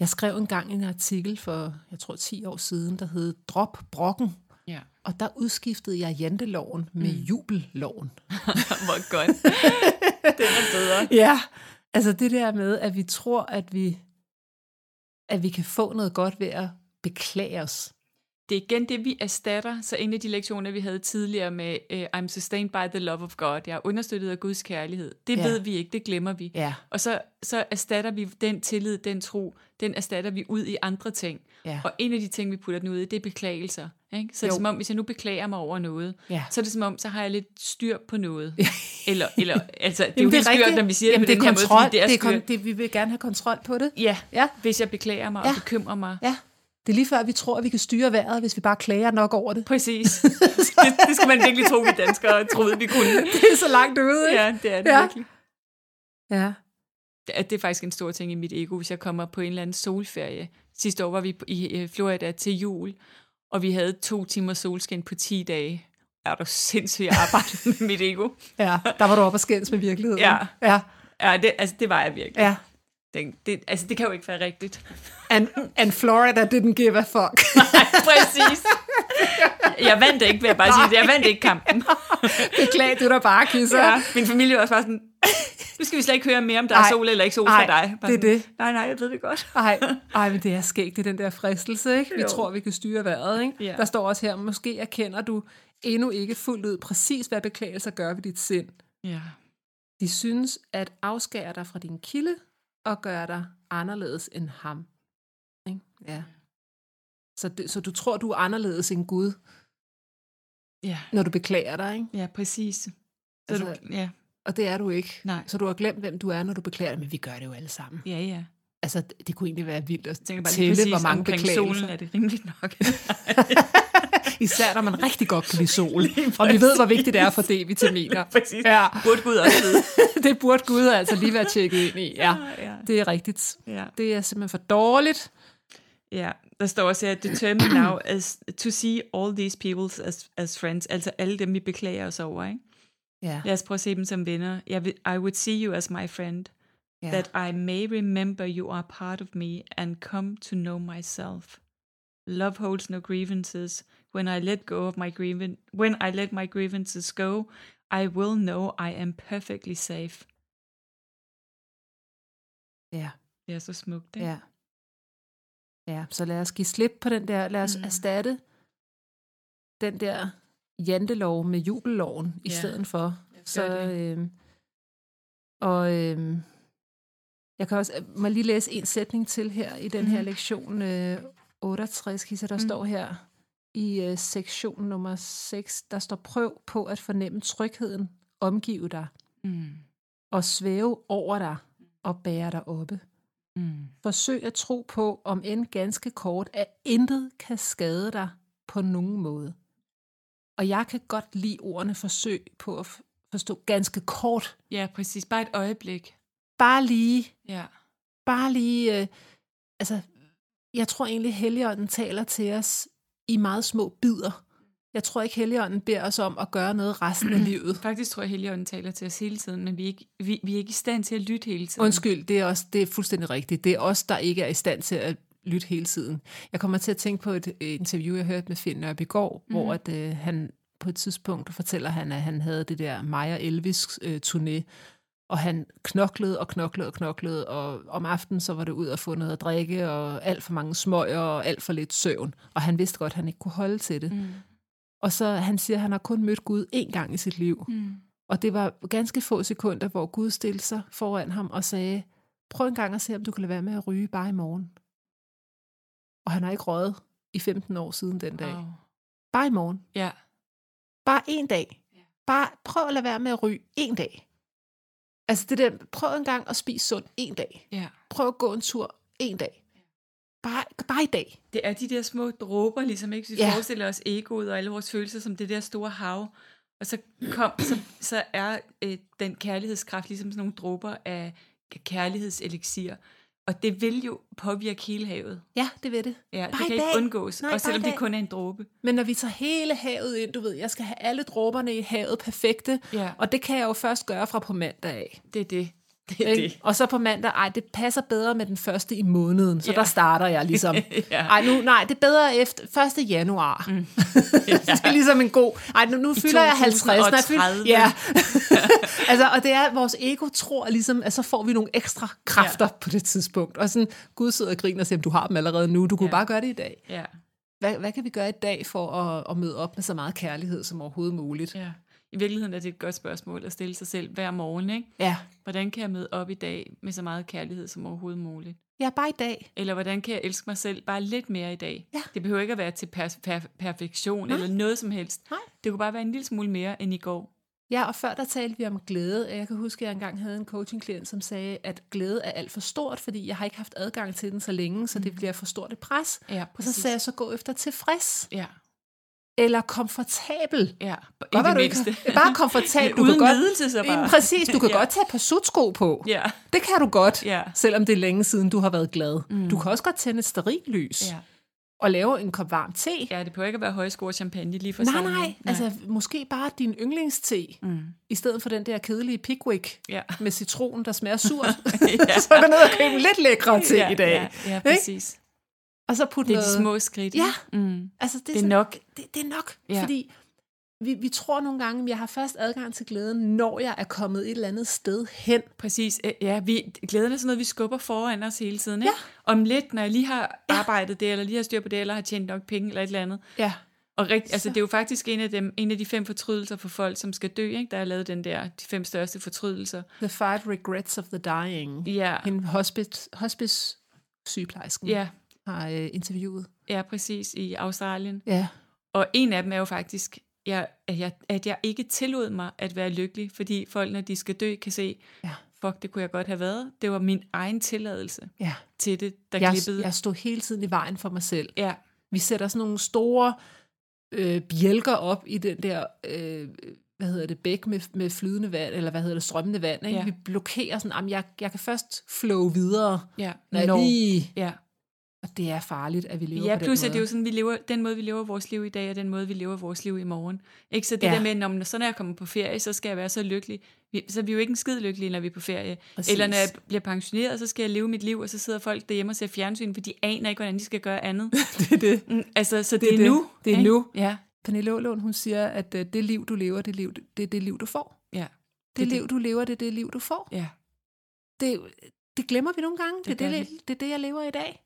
Jeg skrev engang en artikel for, jeg tror 10 år siden, der hed Drop brokken. Ja. Og der udskiftede jeg janteloven med Mm. jubelloven. [laughs] Hvor godt. den er bedre. Ja, altså det der med, at vi tror, at vi, at vi kan få noget godt ved at beklage os. Det er igen det, vi erstatter. Så en af de lektioner, vi havde tidligere med uh, I'm sustained by the love of God. Jeg er understøttet af Guds kærlighed. Det Ja. ved vi ikke, det glemmer vi. Ja, Og så, så erstatter vi den tillid, den tro, den erstatter vi ud i andre ting. ja, Og en af de ting, vi putter den ud i, det er beklagelser. Ikke? Så er det Jo. som om, hvis jeg nu beklager mig over noget, ja. så er det som om, så har jeg lidt styr på noget. eller, eller, altså, det er Jamen, jo helt skørt, når vi siger Jamen, det på det den er her kontrol. måde, det er, det er kon- det, vi vil gerne have kontrol på det. Ja, Ja, hvis jeg beklager mig Ja. og bekymrer mig. ja. Det er lige før, vi tror, at vi kan styre vejret, hvis vi bare klager nok over det. Præcis. [laughs] det, det skal man virkelig tro, vi danskere troede, vi kunne. [laughs] Det er så langt ude, ikke? Ja, det er det Ja. virkelig. Ja. Det er faktisk en stor ting i mit ego, hvis jeg kommer på en eller anden solferie. Sidste år var vi i Florida til jul, og vi havde to timer solskin på 10 dage. Er du sindssygt jeg arbejdede [laughs] med mit ego? ja, der var du oppe og skændes med virkeligheden. Ja. ja. Ja, det, altså, det var jeg virkelig. ja. Det, det, altså, det kan jo ikke være rigtigt. And, and Florida didn't give a fuck. [laughs] Præcis. Jeg vandt ikke, vil jeg bare sige. det. Jeg vandt ikke kampen. [laughs] Beklag, du der bare kisser. Ja, min familie var også bare sådan, Nu skal vi slet ikke høre mere, om der er Ej. sol eller ikke sol Ej, for dig. Bare det er sådan, Nej, nej, jeg ved det godt. Ej, ej, men det er skægt, det er den der fristelse, ikke? Vi Jo. tror, vi kan styre vejret, ikke? Ja. Der står også her, måske erkender du endnu ikke fuldt ud præcis, hvad beklagelser gør ved dit sind. Ja. De synes at afskære dig fra din kilde og gøre dig anderledes end ham. Ikke? Ja. Så, det, så du tror, du er anderledes end Gud, Ja, når du beklager dig, ikke? ja præcis. Så Altså, du, ja, Og det er du ikke. Nej. Så du har glemt, hvem du er, når du beklager dig, men vi gør det jo alle sammen. ja, ja. Altså, det, det kunne egentlig være vildt at Jeg tænker bare lige tælle, præcis hvor mange beklagelser. solen er det rimeligt nok. [laughs] [laughs] Især når man rigtig godt kan lide [laughs] sol. og vi ved, hvor vigtigt det er for D-vitaminer. [laughs] præcis. Ja, Burde Gud også vide. [laughs] det burde Gud altså lige være tjekket ind i. Ja, ja. det er rigtigt. ja. Det er simpelthen for dårligt. Ja, der står også her, determine now as, to see all these people as, as friends, altså alle dem, vi beklager os over, ikke? Ja, Lad os prøve at se dem som venner. Jeg vil, I would see you as my friend, ja. that I may remember you are part of me and come to know myself. Love holds no grievances. When I let go of my grievan when I let my grievances go, I will know I am perfectly safe. ja. Det er så smukt, ikke? Ja. Ja, så lad os give slip på den der, lad os Mm. mm. erstatte den der jantelov med jubelloven i Ja. stedet for. Så, øhm, og øhm, jeg kan også, må lige læse en sætning til her i den her Mhm. lektion øh, 68, Kisa, der Mm. står her i øh, sektion nummer 6, der står prøv på at fornemme trygheden, omgive dig Mm. og svæve over dig og bære dig oppe. Mm. Forsøg at tro på, om end ganske kort, at intet kan skade dig på nogen måde. Og jeg kan godt lide ordene forsøg på at forstå ganske kort. Ja, præcis. Bare et øjeblik. Bare lige, Ja. bare lige, øh, altså, jeg tror egentlig, Helligånden taler til os i meget små bidder. Jeg tror ikke, Helligånden beder os om at gøre noget resten af [clears throat] livet. Faktisk tror jeg, Helligånden taler til os hele tiden, men vi er, ikke, vi, vi er ikke i stand til at lytte hele tiden. Undskyld, det er, også, det er fuldstændig rigtigt. Det er os, der ikke er i stand til at lytte hele tiden. Jeg kommer til at tænke på et interview, jeg hørte med Finn går, mm. hvor at, øh, han på et tidspunkt fortæller han, at han havde det der Maja Elvis øh, turné, og han knoklede og knoklede og knoklede, og om aftenen så var det ud at få noget at drikke, og alt for mange smøger, og alt for lidt søvn. Og han vidste godt, at han ikke kunne holde til det. Mm. Og så han siger, at han har kun mødt Gud én gang i sit liv. Mm. Og det var ganske få sekunder, hvor Gud stillede sig foran ham og sagde, prøv en gang at se, om du kan lade være med at ryge bare i morgen. Og han har ikke røget i 15 år siden den dag. Wow. Bare i morgen. Ja. Bare en dag. Bare prøv at lade være med at ryge en dag. Altså det der, prøv en gang at spise sundt en dag. ja. Prøv at gå en tur en dag. Bare, bare i dag. Det er de der små dråber, ligesom ikke? Hvis vi Ja. forestiller os egoet og alle vores følelser som det der store hav, og så, kom, så, så er øh, den kærlighedskraft ligesom sådan nogle dråber af kærlighedseliksir. Og det vil jo påvirke hele havet. Ja, det ved det. Ja, Bare det kan ikke dag. undgås, Nej, også selvom det kun er en dråbe. Men når vi tager hele havet ind, du ved, jeg skal have alle dråberne i havet perfekte, Ja, og det kan jeg jo først gøre fra på mandag af. det er det. Det Ikke? det. Og så på mandag, ej, det passer bedre med den første i måneden, så Ja. der starter jeg ligesom. [laughs] Ja. Ej, nu, nej, det er bedre efter 1. januar. Mm. [laughs] det er ligesom en god... Ej, nu, nu fylder jeg 50. når jeg fylder- 2030. Ja. [laughs] altså, og det er, at vores ego tror ligesom, at så får vi nogle ekstra kræfter ja. på det tidspunkt. Og sådan, Gud sidder og griner og siger, du har dem allerede nu, du kunne Ja. bare gøre det i dag. Ja, Hvad, hvad kan vi gøre i dag for at, at møde op med så meget kærlighed som overhovedet muligt? ja. I virkeligheden er det et godt spørgsmål at stille sig selv hver morgen, ikke? Ja, Hvordan kan jeg møde op i dag med så meget kærlighed som overhovedet muligt? ja bare i dag. Eller hvordan kan jeg elske mig selv bare lidt mere i dag? Ja. Det behøver ikke at være til per- per- perfektion Nej. eller noget som helst. Nej. Det kunne bare være en lille smule mere end i går. Ja, og før der talte vi om glæde. Jeg kan huske, at jeg engang havde en coachingklient, som sagde, at glæde er alt for stort, fordi jeg har ikke haft adgang til den så længe, så det bliver for stort et pres. Ja, Og så sagde jeg så, gå efter tilfreds Ja, eller komfortabel. ja. I Godt, det du mindste. Ikke, bare komfortabel. Du [laughs] Uden kan godt, så bare. Præcis, du kan [laughs] Ja. godt tage et par sutsko på. Ja, Det kan du godt, ja. selvom det er længe siden, du har været glad. Mm. Du kan også godt tænde et sterillys Ja. og lave en kop varm te. ja, det behøver ikke at være højscore champagne lige for Nej, sådan. nej, altså måske bare din yndlingste, Mm. i stedet for den der kedelige Pickwick Ja. med citron, der smager surt. [laughs] ja. så gå ned og køb en lidt lækre te ja, i dag. Ja, ja præcis. Og så putte Det er noget... de små skridt. Ja. Mm. Altså, det, er Det er sådan- nok. Det, det er nok, Ja. fordi vi, vi tror nogle gange, at jeg har først adgang til glæden, når jeg er kommet et eller andet sted hen. Præcis. Øh, Ja, vi, glæden er sådan noget, vi skubber foran os hele tiden. Ikke? Om lidt, når jeg lige har arbejdet det, eller lige har styr på det, eller har tjent nok penge, eller et eller andet. Ja. Og rigt, altså, det er jo faktisk en af, dem, en af de fem fortrydelser for folk, som skal dø. Ikke? Der er lavet den der, de fem største fortrydelser. The Five Regrets of the Dying. Ja, En hospice, hospice sygeplejersken ja, har øh, interviewet. ja, præcis, i Australien. Ja. Og en af dem er jo faktisk, jeg, at, jeg, at jeg ikke tillod mig at være lykkelig, fordi folk, når de skal dø, kan se, Ja. fuck, det kunne jeg godt have været. Det var min egen tilladelse ja. til det, der Jeg, klippede. jeg stod hele tiden i vejen for mig selv. Ja, Vi sætter sådan nogle store øh, bjælker op i den der, øh, hvad hedder det, bæk med, med flydende vand, eller hvad hedder det, strømmende vand. Ikke? Ja. Vi blokerer sådan, at jeg, jeg kan først flow videre, ja, når jeg når- lige... ja. Det er farligt, at vi lever Ja, på den plus måde. at det er jo sådan, vi lever, den måde, vi lever vores liv i dag, og den måde, vi lever vores liv i morgen. Ikke så det Ja. der med, når, så når jeg kommer på ferie, så skal jeg være så lykkelig. Vi, så er vi jo ikke en skid lykkelige, når vi er på ferie. Præcis. Eller når jeg bliver pensioneret, så skal jeg leve mit liv, og så sidder folk derhjemme og ser fjernsyn, for de aner ikke, hvordan de skal gøre andet. [laughs] det er det. Mm, altså, så det, Det er er det. nu. Det er ikke? nu. Ja, Pernille Ålund, hun siger, at øh, det liv, du lever, det, liv, det er det liv, du får. ja, Det, det liv, du lever, det er det liv, du får. ja. Det, det glemmer vi nogle gange. Det, Det det, det, det er det, jeg lever i dag.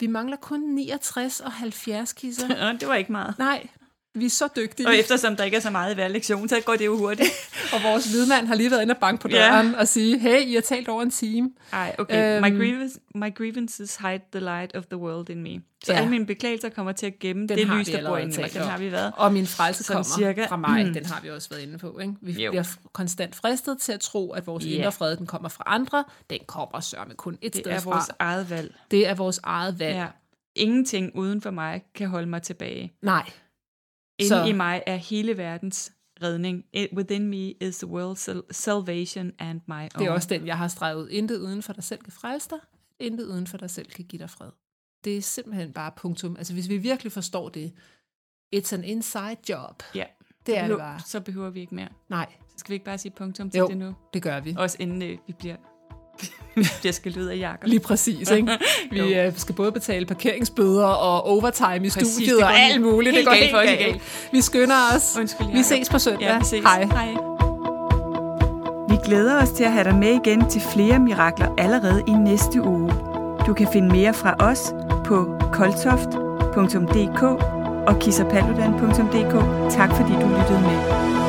Vi mangler kun 69 og 70 kisser. Det var ikke meget. Nej, vi er så dygtige. Og eftersom der ikke er så meget i hver lektion, så går det jo hurtigt. [laughs] Og vores lydmand har lige været inde og banke på døren og sige, hey, I har talt over en time. Ej, okay. Øhm, my, grievance, my grievances hide the light of the world in me. Så Ja. alle mine beklagelser kommer til at gemme Den det lys, der bor inde i mig. talt Den har vi været. Og min frelse kommer cirka. fra mig. Mm. Den har vi også været inde på. Ikke? Vi Jo. bliver konstant fristet til at tro, at vores Ja. indre fred, den kommer fra andre. Den kommer sørme kun et Det sted er fra. vores eget valg. Det er vores eget valg. Ja. Ingenting uden for mig kan holde mig tilbage. Nej. Inde Så- i mig er hele verdens redning. It, within me is the world's sal- salvation and my own. Det er også den, jeg har streget. Intet uden for dig selv kan frelse dig. Intet uden for dig selv kan give dig fred. Det er simpelthen bare punktum. Altså hvis vi virkelig forstår det. It's an inside job. Ja. Det er det Behøver- bare. Så behøver vi ikke mere. Nej, Så skal vi ikke bare sige punktum til Jo. det nu? det gør vi. Også inden øh, vi bliver, [laughs] bliver skældt ud af jakker. Lige præcis, ikke? [laughs] Vi øh, skal både betale parkeringsbøder og overtime i Præcis, studiet det og alt helt- muligt. helt det går galt helt for os galt. galt. Vi skynder os. Undskyld, Vi ses på søndag. Ja, vi ses. Hej. Hej. Vi glæder os til at have dig med igen til flere mirakler allerede i næste uge. Du kan finde mere fra os på koltoft.dk og kissapaludan.dk. Tak fordi du lyttede med.